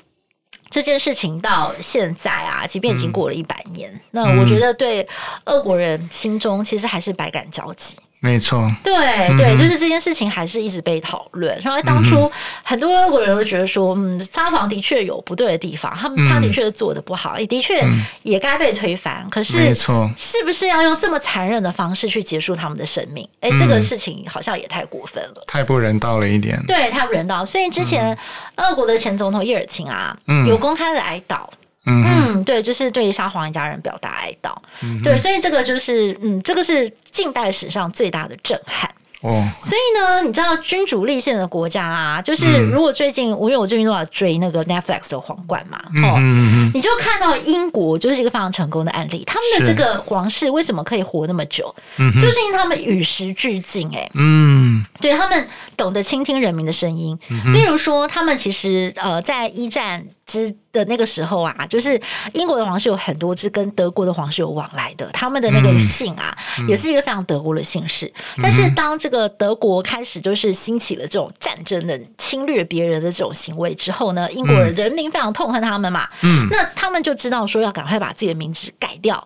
Speaker 1: 这件事情到现在啊，即便已经过了一百年，嗯、那我觉得对俄国人心中其实还是百感交集。
Speaker 2: 没错，
Speaker 1: 对对，就是这件事情还是一直被讨论。因为当初很多俄国人都觉得说，嗯，沙皇的确有不对的地方，他们他的确做的不好，也的确也该被推翻。可是，没错，是不是要用这么残忍的方式去结束他们的生命？哎，这个事情好像也太过分了，
Speaker 2: 太不人道了一点。
Speaker 1: 对，太不人道。所以之前俄国的前总统叶尔钦啊，嗯有公开的哀悼。嗯，嗯，对，就是对沙皇一家人表达哀悼。嗯、对，所以这个就是，嗯，这个是近代史上最大的震撼。哦，所以呢，你知道君主立宪的国家啊，就是如果最近，我、嗯、因为我最近都在追那个 Netflix 的皇冠嘛，哦，嗯、你就看到英国就是一个非常成功的案例，他们的这个皇室为什么可以活那么久，是就是因为他们与时俱进，哎，嗯，对他们懂得倾听人民的声音，嗯、例如说，他们其实呃在一战。之的那个时候啊，就是英国的皇室有很多是跟德国的皇室有往来的，他们的那个姓啊，嗯、也是一个非常德国的姓氏。嗯、但是当这个德国开始就是兴起了这种战争的侵略别人的这种行为之后呢，英国人民非常痛恨他们嘛，嗯，那他们就知道说要赶快把自己的名字改掉，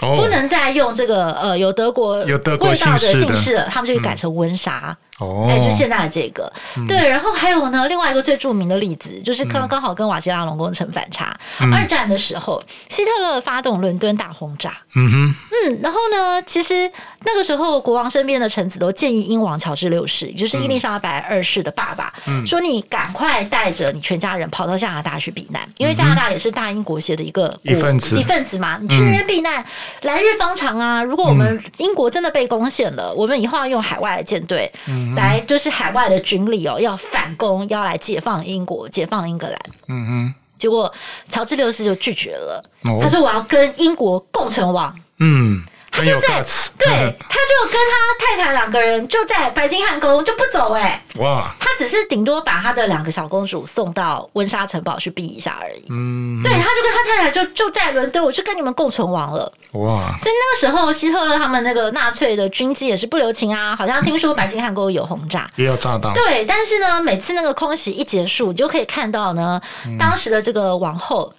Speaker 1: 哦、不能再用这个呃有德国有德国味道的姓氏了，他们就会改成温莎。嗯哦，哎，就现在的这个，嗯、对，然后还有呢，另外一个最著名的例子，就是刚刚好跟瓦基拉隆功成反差。嗯、二战的时候，希特勒发动伦敦大轰炸。嗯哼，嗯，然后呢，其实那个时候国王身边的臣子都建议英王乔治六世，也就是伊丽莎白二世的爸爸，嗯、说你赶快带着你全家人跑到加拿大去避难，因为加拿大也是大英国协的一个一份子，一份子嘛，你去那边避难，嗯、来日方长啊。如果我们英国真的被攻陷了，我们以后要用海外的舰队。嗯来就是海外的军力哦，要反攻，要来解放英国，解放英格兰。嗯哼，结果乔治六世就拒绝了，哦、他说我要跟英国共存亡。嗯。他就在，对，(laughs) 他就跟他太太两个人就在白金汉宫就不走哎，哇，他只是顶多把他的两个小公主送到温莎城堡去避一下而已，嗯，对，他就跟他太太就就在伦敦，我就跟你们共存亡了，哇，所以那个时候希特勒他们那个纳粹的军机也是不留情啊，好像听说白金汉宫有轰炸，
Speaker 2: 也有炸弹，
Speaker 1: 对，但是呢，每次那个空袭一结束，你就可以看到呢，当时的这个王后。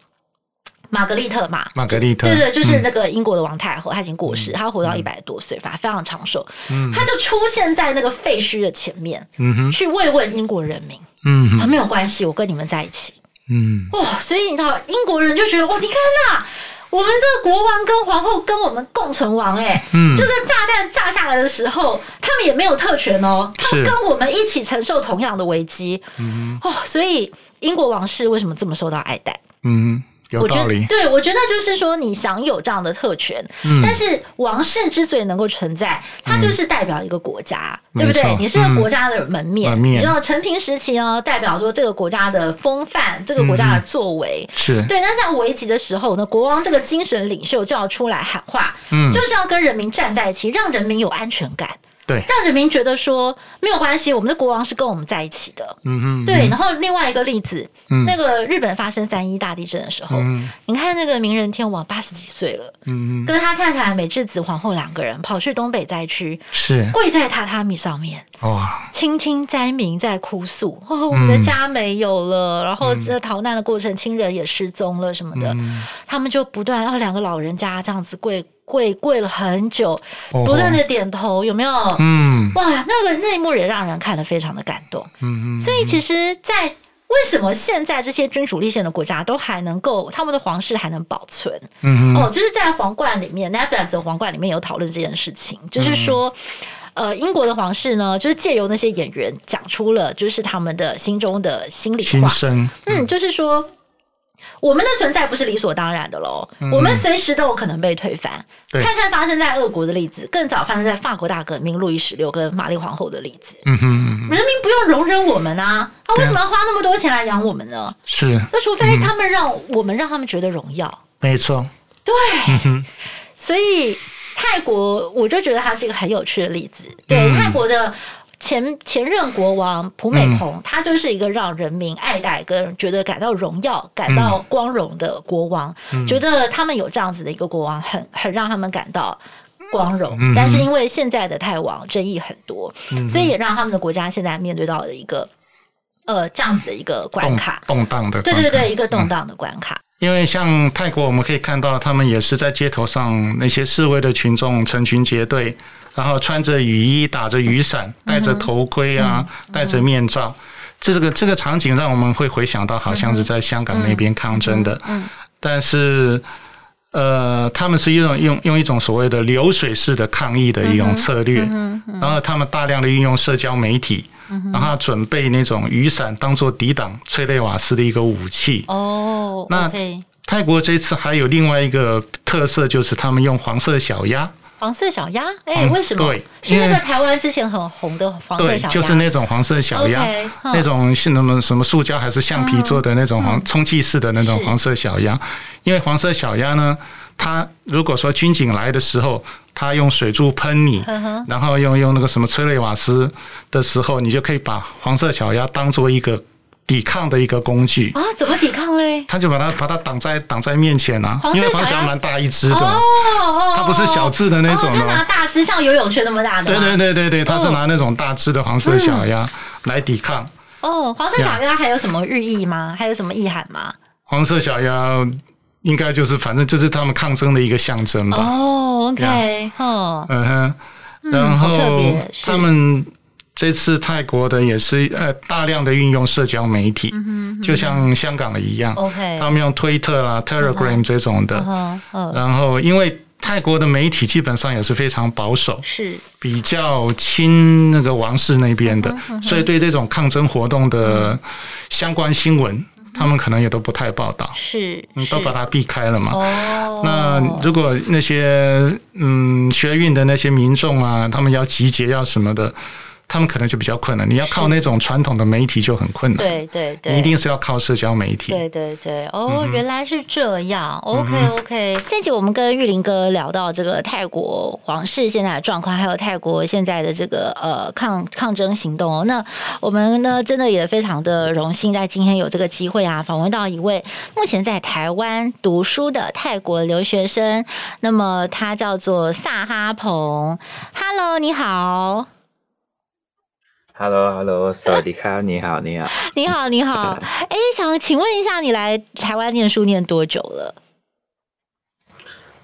Speaker 1: 玛格丽特嘛，
Speaker 2: 玛格丽特，
Speaker 1: 对对，就是那个英国的王太后，她已经过世，她活到一百多岁，反正非常长寿。嗯，她就出现在那个废墟的前面，嗯哼，去慰问英国人民。嗯，没有关系，我跟你们在一起。嗯，哇，所以你知道英国人就觉得哇，你看呐，我们这个国王跟皇后跟我们共存亡，哎，嗯，就是炸弹炸下来的时候，他们也没有特权哦，他们跟我们一起承受同样的危机。嗯，哦，所以英国王室为什么这么受到爱戴？嗯。
Speaker 2: 有道理。
Speaker 1: 对，我觉得就是说，你享有这样的特权，嗯、但是王室之所以能够存在，它就是代表一个国家，嗯、对不对？你是个国家的门面。嗯、你知道承平时期哦，代表说这个国家的风范，这个国家的作为、嗯、是对。但是在危急的时候呢，国王这个精神领袖就要出来喊话，嗯，就是要跟人民站在一起，让人民有安全感。对，让人民觉得说没有关系，我们的国王是跟我们在一起的。嗯嗯，对。然后另外一个例子，嗯，那个日本发生三一大地震的时候，嗯，你看那个明仁天王八十几岁了，嗯，跟他太太美智子皇后两个人跑去东北灾区，是。跪在榻榻米上面，哇，倾听灾民在哭诉，(laughs) 哦，我们的家没有了，然后这逃难的过程，亲人也失踪了什么的，他们就不断，然后两个老人家这样子跪。跪跪了很久，不断的点头，有没有？嗯，哇，那个那一幕也让人看得非常的感动。嗯嗯。所以其实，在为什么现在这些君主立宪的国家都还能够，他们的皇室还能保存？嗯哦，就是在皇冠里面，Netflix 的皇冠里面有讨论这件事情，就是说，呃，英国的皇室呢，就是借由那些演员讲出了，就是他们的心中的心里话。嗯，就是说。我们的存在不是理所当然的喽，嗯、我们随时都有可能被推翻。看看发生在俄国的例子，更早发生在法国大革命路易十六跟玛丽皇后的例子。嗯哼嗯哼，人民不用容忍我们啊，他为什么要花那么多钱来养我们呢？是，那除非他们让我们让他们觉得荣耀。没错，对，所以泰国我就觉得它是一个很有趣的例子。对，嗯、泰国的。前前任国王普美蓬，嗯、他就是一个让人民爱戴跟觉得感到荣耀、感到光荣的国王。嗯、觉得他们有这样子的一个国王很，很很让他们感到光荣。嗯、但是因为现在的泰王争议很多，嗯、所以也让他们的国家现在面对到了一个呃这样子的一个关卡，动荡的，对对对，一个动荡的关卡。
Speaker 2: 因为像泰国，我们可以看到他们也是在街头上那些示威的群众成群结队。然后穿着雨衣，打着雨伞，戴着头盔啊，戴着面罩，这个这个场景让我们会回想到，好像是在香港那边抗争的。但是，呃，他们是一种用用一种所谓的流水式的抗议的一种策略，然后他们大量的运用社交媒体，然后准备那种雨伞当做抵挡催泪瓦斯的一个武器。哦，那泰国这次还有另外一个特色，就是他们用黄色小鸭。
Speaker 1: 黄色小鸭，哎、欸，为什么？对，是那个台湾之前很红的黄色小鸭，
Speaker 2: 就是那种黄色小鸭，okay, 那种是什么什么塑胶还是橡皮做的那种黄充气式的那种黄色小鸭。因为黄色小鸭呢，它如果说军警来的时候，它用水柱喷你，然后用用那个什么催泪瓦斯的时候，你就可以把黄色小鸭当做一个。抵抗的一个工具
Speaker 1: 啊？怎么抵抗嘞？
Speaker 2: 他就把它把它挡在挡在面前啊，因为黄小鸭蛮大一只的，哦，它不是小只的那种，他
Speaker 1: 拿大只，像游泳圈那么大的。
Speaker 2: 对对对对对，他是拿那种大只的黄色小鸭来抵抗。
Speaker 1: 哦，黄色小鸭还有什么寓意吗？还有什么意涵吗？
Speaker 2: 黄色小鸭应该就是反正就是他们抗争的一个象征吧。哦，OK，哦嗯哼，然后他们。这次泰国的也是呃大量的运用社交媒体，就像香港的一样，他们用推特啦、Telegram 这种的，然后因为泰国的媒体基本上也是非常保守，是。比较亲那个王室那边的，所以对这种抗争活动的相关新闻，他们可能也都不太报道，是，都把它避开了嘛。那如果那些嗯学运的那些民众啊，他们要集结要什么的。他们可能就比较困难，你要靠那种传统的媒体就很困难。对对对，你一定是要靠社交媒体。
Speaker 1: 对对对，哦，原来是这样。OK OK，这集我们跟玉林哥聊到这个泰国皇室现在的状况，还有泰国现在的这个呃抗抗争行动哦。那我们呢，真的也非常的荣幸，在今天有这个机会啊，访问到一位目前在台湾读书的泰国留学生。那么他叫做萨哈蓬。Hello，你好。
Speaker 3: Hello，Hello，迪卡，你好，你好，
Speaker 1: 你好，你好。(laughs) 哎，想请问一下，你来台湾念书念多久了？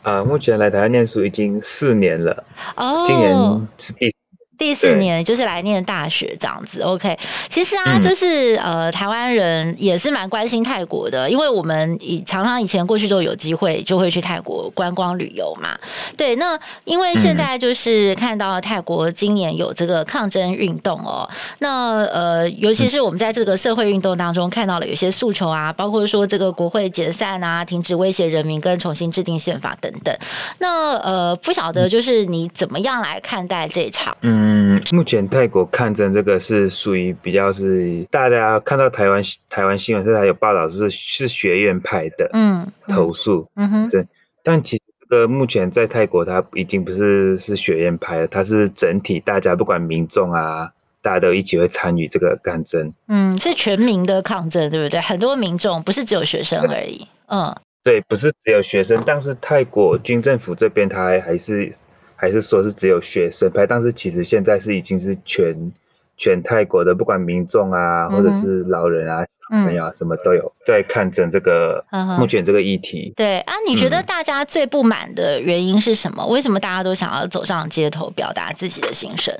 Speaker 3: 啊，目前来台湾念书已经四年了。哦，今年是第
Speaker 1: 第四年就是来念大学这样子，OK。其实啊，就是呃，台湾人也是蛮关心泰国的，因为我们以常常以前过去都有机会就会去泰国观光旅游嘛。对，那因为现在就是看到泰国今年有这个抗争运动哦，那呃，尤其是我们在这个社会运动当中看到了有些诉求啊，包括说这个国会解散啊，停止威胁人民跟重新制定宪法等等。那呃，不晓得就是你怎么样来看待这场？
Speaker 3: 嗯。嗯，目前泰国抗争这个是属于比较是大家看到台湾台湾新闻是还有报道是是学院派的嗯投诉嗯哼，这但其实这个目前在泰国它已经不是是学院派了，它是整体大家不管民众啊，大家都一起会参与这个抗争，嗯，
Speaker 1: 是全民的抗争对不对？很多民众不是只有学生而已，嗯，
Speaker 3: 对，不是只有学生，但是泰国军政府这边他还还是。还是说是只有学生派，但是其实现在是已经是全全泰国的，不管民众啊，或者是老人啊、小朋友啊，什么都有在看诊这个目前这个议题。
Speaker 1: 对啊，你觉得大家最不满的原因是什么？为什么大家都想要走上街头表达自己的心声？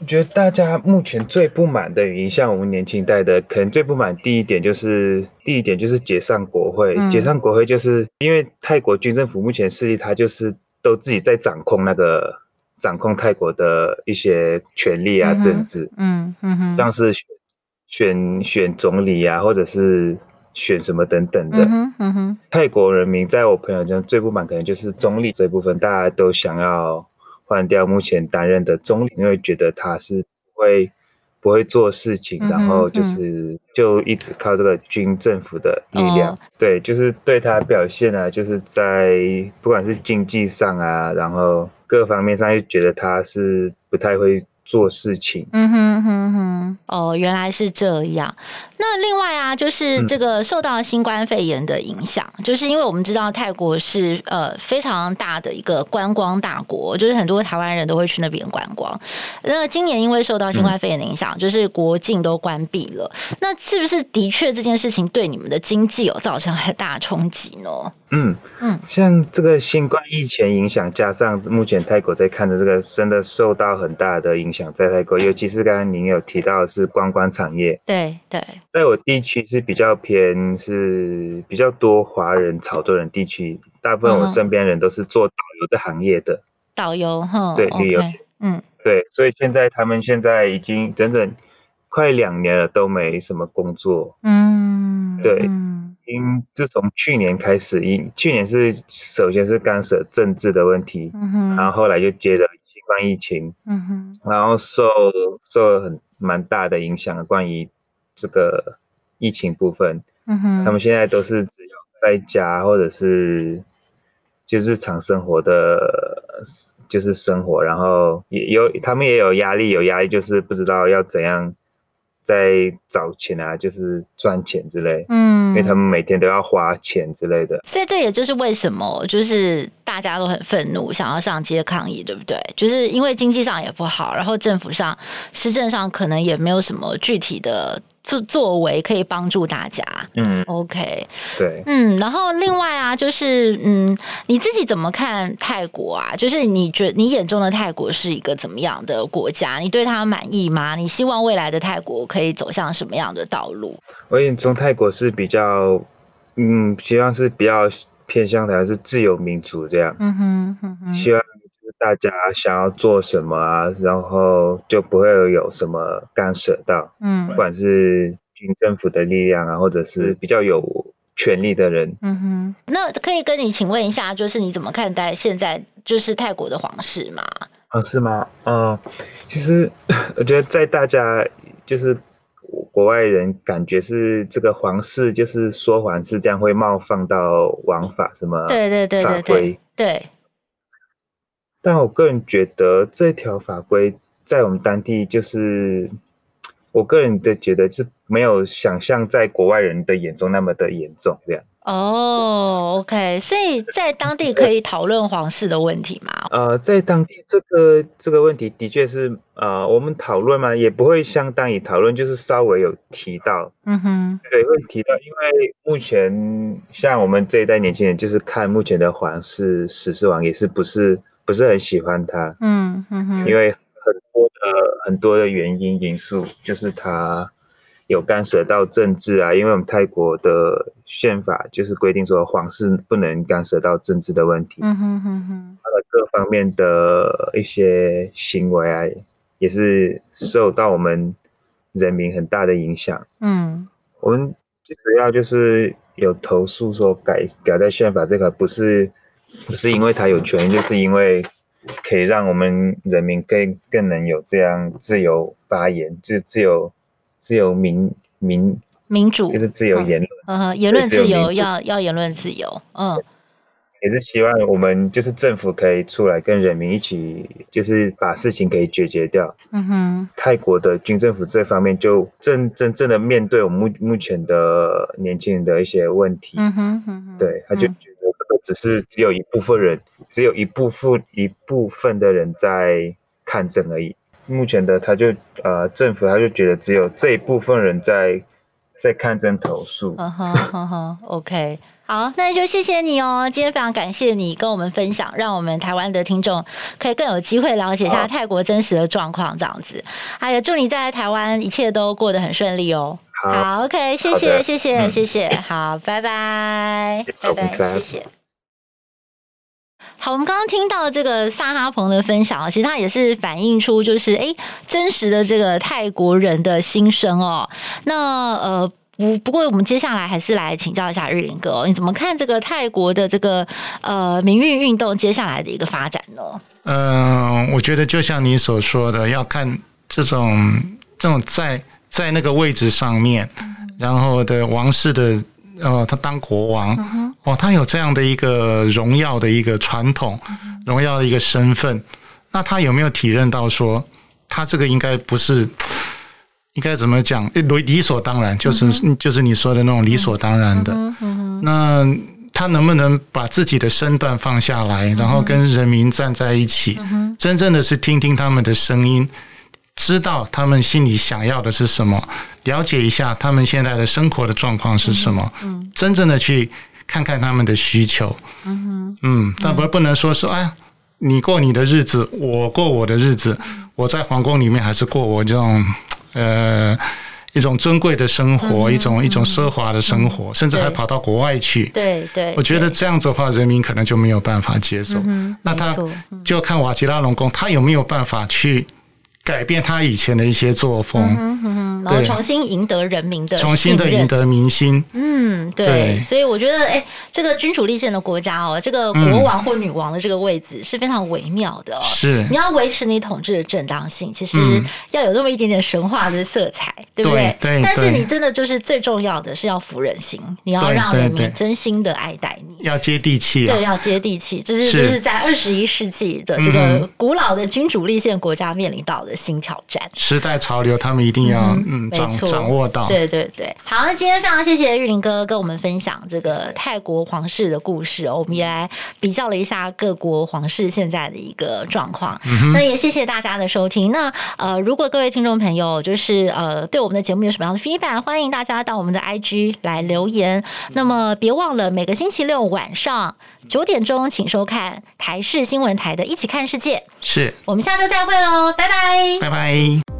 Speaker 3: 我觉得大家目前最不满的原因，像我们年轻代的，可能最不满第一点就是第一点就是解散国会，解散国会就是因为泰国军政府目前势力，它就是。都自己在掌控那个掌控泰国的一些权力啊，政治，嗯嗯哼，像是选选选总理啊，或者是选什么等等的，嗯哼，泰国人民在我朋友中最不满，可能就是总理这一部分，大家都想要换掉目前担任的总理，因为觉得他是不会。不会做事情，然后就是就一直靠这个军政府的力量，对，就是对他表现啊，就是在不管是经济上啊，然后各方面上，就觉得他是不太会。做事情，嗯哼
Speaker 1: 哼哼，哦，原来是这样。那另外啊，就是这个受到新冠肺炎的影响，嗯、就是因为我们知道泰国是呃非常大的一个观光大国，就是很多台湾人都会去那边观光。那今年因为受到新冠肺炎的影响，嗯、就是国境都关闭了。那是不是的确这件事情对你们的经济有造成很大冲击呢？
Speaker 3: 嗯。嗯，像这个新冠疫情影响，加上目前泰国在看的这个，真的受到很大的影响，在泰国，尤其是刚刚您有提到的是观光产业，
Speaker 1: 对对，
Speaker 3: 在我地区是比较偏是比较多华人潮州人地区，大部分我身边人都是做导游这行业的，
Speaker 1: 导游哈，
Speaker 3: 对旅游，嗯，对，所以现在他们现在已经整整快两年了，都没什么工作，嗯，对。因自从去年开始，因去年是首先是干涉政治的问题，嗯、哼然后后来就接着新冠疫情，嗯、哼然后受受了很蛮大的影响。关于这个疫情部分，嗯、哼他们现在都是只有在家或者是就日常生活的，就是生活，然后也有他们也有压力，有压力就是不知道要怎样。在找钱啊，就是赚钱之类，嗯，因为他们每天都要花钱之类的，
Speaker 1: 所以这也就是为什么，就是大家都很愤怒，想要上街抗议，对不对？就是因为经济上也不好，然后政府上、市政上可能也没有什么具体的。作作为可以帮助大家，嗯，OK，
Speaker 3: 对，
Speaker 1: 嗯，然后另外啊，就是嗯，你自己怎么看泰国啊？就是你觉你眼中的泰国是一个怎么样的国家？你对它满意吗？你希望未来的泰国可以走向什么样的道路？
Speaker 3: 我眼中泰国是比较，嗯，希望是比较偏向的还是自由民主这样，嗯哼，嗯哼，希望。大家想要做什么啊，然后就不会有什么干涉到，嗯，不管是军政府的力量啊，或者是比较有权力的人，
Speaker 1: 嗯哼。那可以跟你请问一下，就是你怎么看待现在就是泰国的皇室吗？
Speaker 3: 皇室吗？嗯，其实我觉得在大家就是国外人感觉是这个皇室就是说皇室这样会冒犯到王法什么？
Speaker 1: 对对对对对对。
Speaker 3: 但我个人觉得这条法规在我们当地，就是我个人的觉得是没有想象在国外人的眼中那么的严重这样。
Speaker 1: 哦，OK，所以在当地可以讨论皇室的问题吗？
Speaker 3: 呃，在当地这个这个问题的确是呃，我们讨论嘛，也不会相当于讨论，就是稍微有提到，嗯哼，对，会提到，因为目前像我们这一代年轻人，就是看目前的皇室十四王也是不是。不是很喜欢他，嗯嗯哼，因为很多的很多的原因因素，就是他有干涉到政治啊，因为我们泰国的宪法就是规定说皇室不能干涉到政治的问题。嗯哼哼哼，他的各方面的一些行为啊，也是受到我们人民很大的影响。嗯，我们最主要就是有投诉说改改在宪法这个不是不是因为他有权，就是因为。可以让我们人民更更能有这样自由发言，就自由自由民民
Speaker 1: 民主，
Speaker 3: 就是自由言论，
Speaker 1: 嗯哼，言论自由要要言论自由，嗯，
Speaker 3: 也是希望我们就是政府可以出来跟人民一起，就是把事情可以解决掉。嗯哼，泰国的军政府这方面就真真正的面对我们目目前的年轻人的一些问题。嗯哼，嗯哼，对，他就。觉得这个只是只有一部分人，只有一部分一部分的人在看诊而已。目前的他就呃政府他就觉得只有这一部分人在在看诊投诉。嗯哼
Speaker 1: 哼哼，OK，好，那就谢谢你哦。今天非常感谢你跟我们分享，让我们台湾的听众可以更有机会了解一下泰国真实的状况，这样子。还有祝你在台湾一切都过得很顺利哦。好，好，OK，谢谢谢谢、嗯、谢谢，好，拜拜，拜拜，谢谢。好，我们刚刚听到这个萨哈鹏的分享啊，其实他也是反映出就是哎，真实的这个泰国人的心声哦。那呃不不过我们接下来还是来请教一下日林哥哦，你怎么看这个泰国的这个呃民运运动接下来的一个发展呢？
Speaker 2: 嗯、呃，我觉得就像你所说的，要看这种这种在在那个位置上面，然后的王室的。呃，他当国王，哦，他有这样的一个荣耀的一个传统，荣耀的一个身份，那他有没有体认到说，他这个应该不是，应该怎么讲？理理所当然，就是就是你说的那种理所当然的。那他能不能把自己的身段放下来，然后跟人民站在一起，真正的是听听他们的声音？知道他们心里想要的是什么，了解一下他们现在的生活的状况是什么，嗯，真正的去看看他们的需求，嗯嗯，但不不能说是哎，你过你的日子，我过我的日子，我在皇宫里面还是过我这种呃一种尊贵的生活，一种一种奢华的生活，甚至还跑到国外去，
Speaker 1: 对对，
Speaker 2: 我觉得这样子的话，人民可能就没有办法接受。那他就看瓦吉拉龙宫，他有没有办法去。改变他以前的一些作风，嗯
Speaker 1: 嗯、然后重新赢得人民的
Speaker 2: 重新的赢得民心。
Speaker 1: 嗯，对，对所以我觉得，哎、欸，这个君主立宪的国家哦，这个国王或女王的这个位置是非常微妙的。是，你要维持你统治的正当性，其实要有那么一点点神话的色彩，嗯、对不对？对。但是你真的就是最重要的是要服人心，你要让人民真心的爱戴你，
Speaker 2: 要接地气、啊。
Speaker 1: 对，要接地气，这是就是在二十一世纪的这个古老的君主立宪国家面临到的。新挑战，
Speaker 2: 时代潮流，他们一定要嗯，掌掌握到。
Speaker 1: 对对对，好，那今天非常谢谢玉林哥跟我们分享这个泰国皇室的故事哦，我们也来比较了一下各国皇室现在的一个状况。嗯、那也谢谢大家的收听。那呃，如果各位听众朋友就是呃对我们的节目有什么样的 feedback，欢迎大家到我们的 IG 来留言。那么别忘了每个星期六晚上九点钟，请收看台视新闻台的《一起看世界》。
Speaker 2: 是我
Speaker 1: 们下周再会喽，拜拜。
Speaker 2: 拜拜。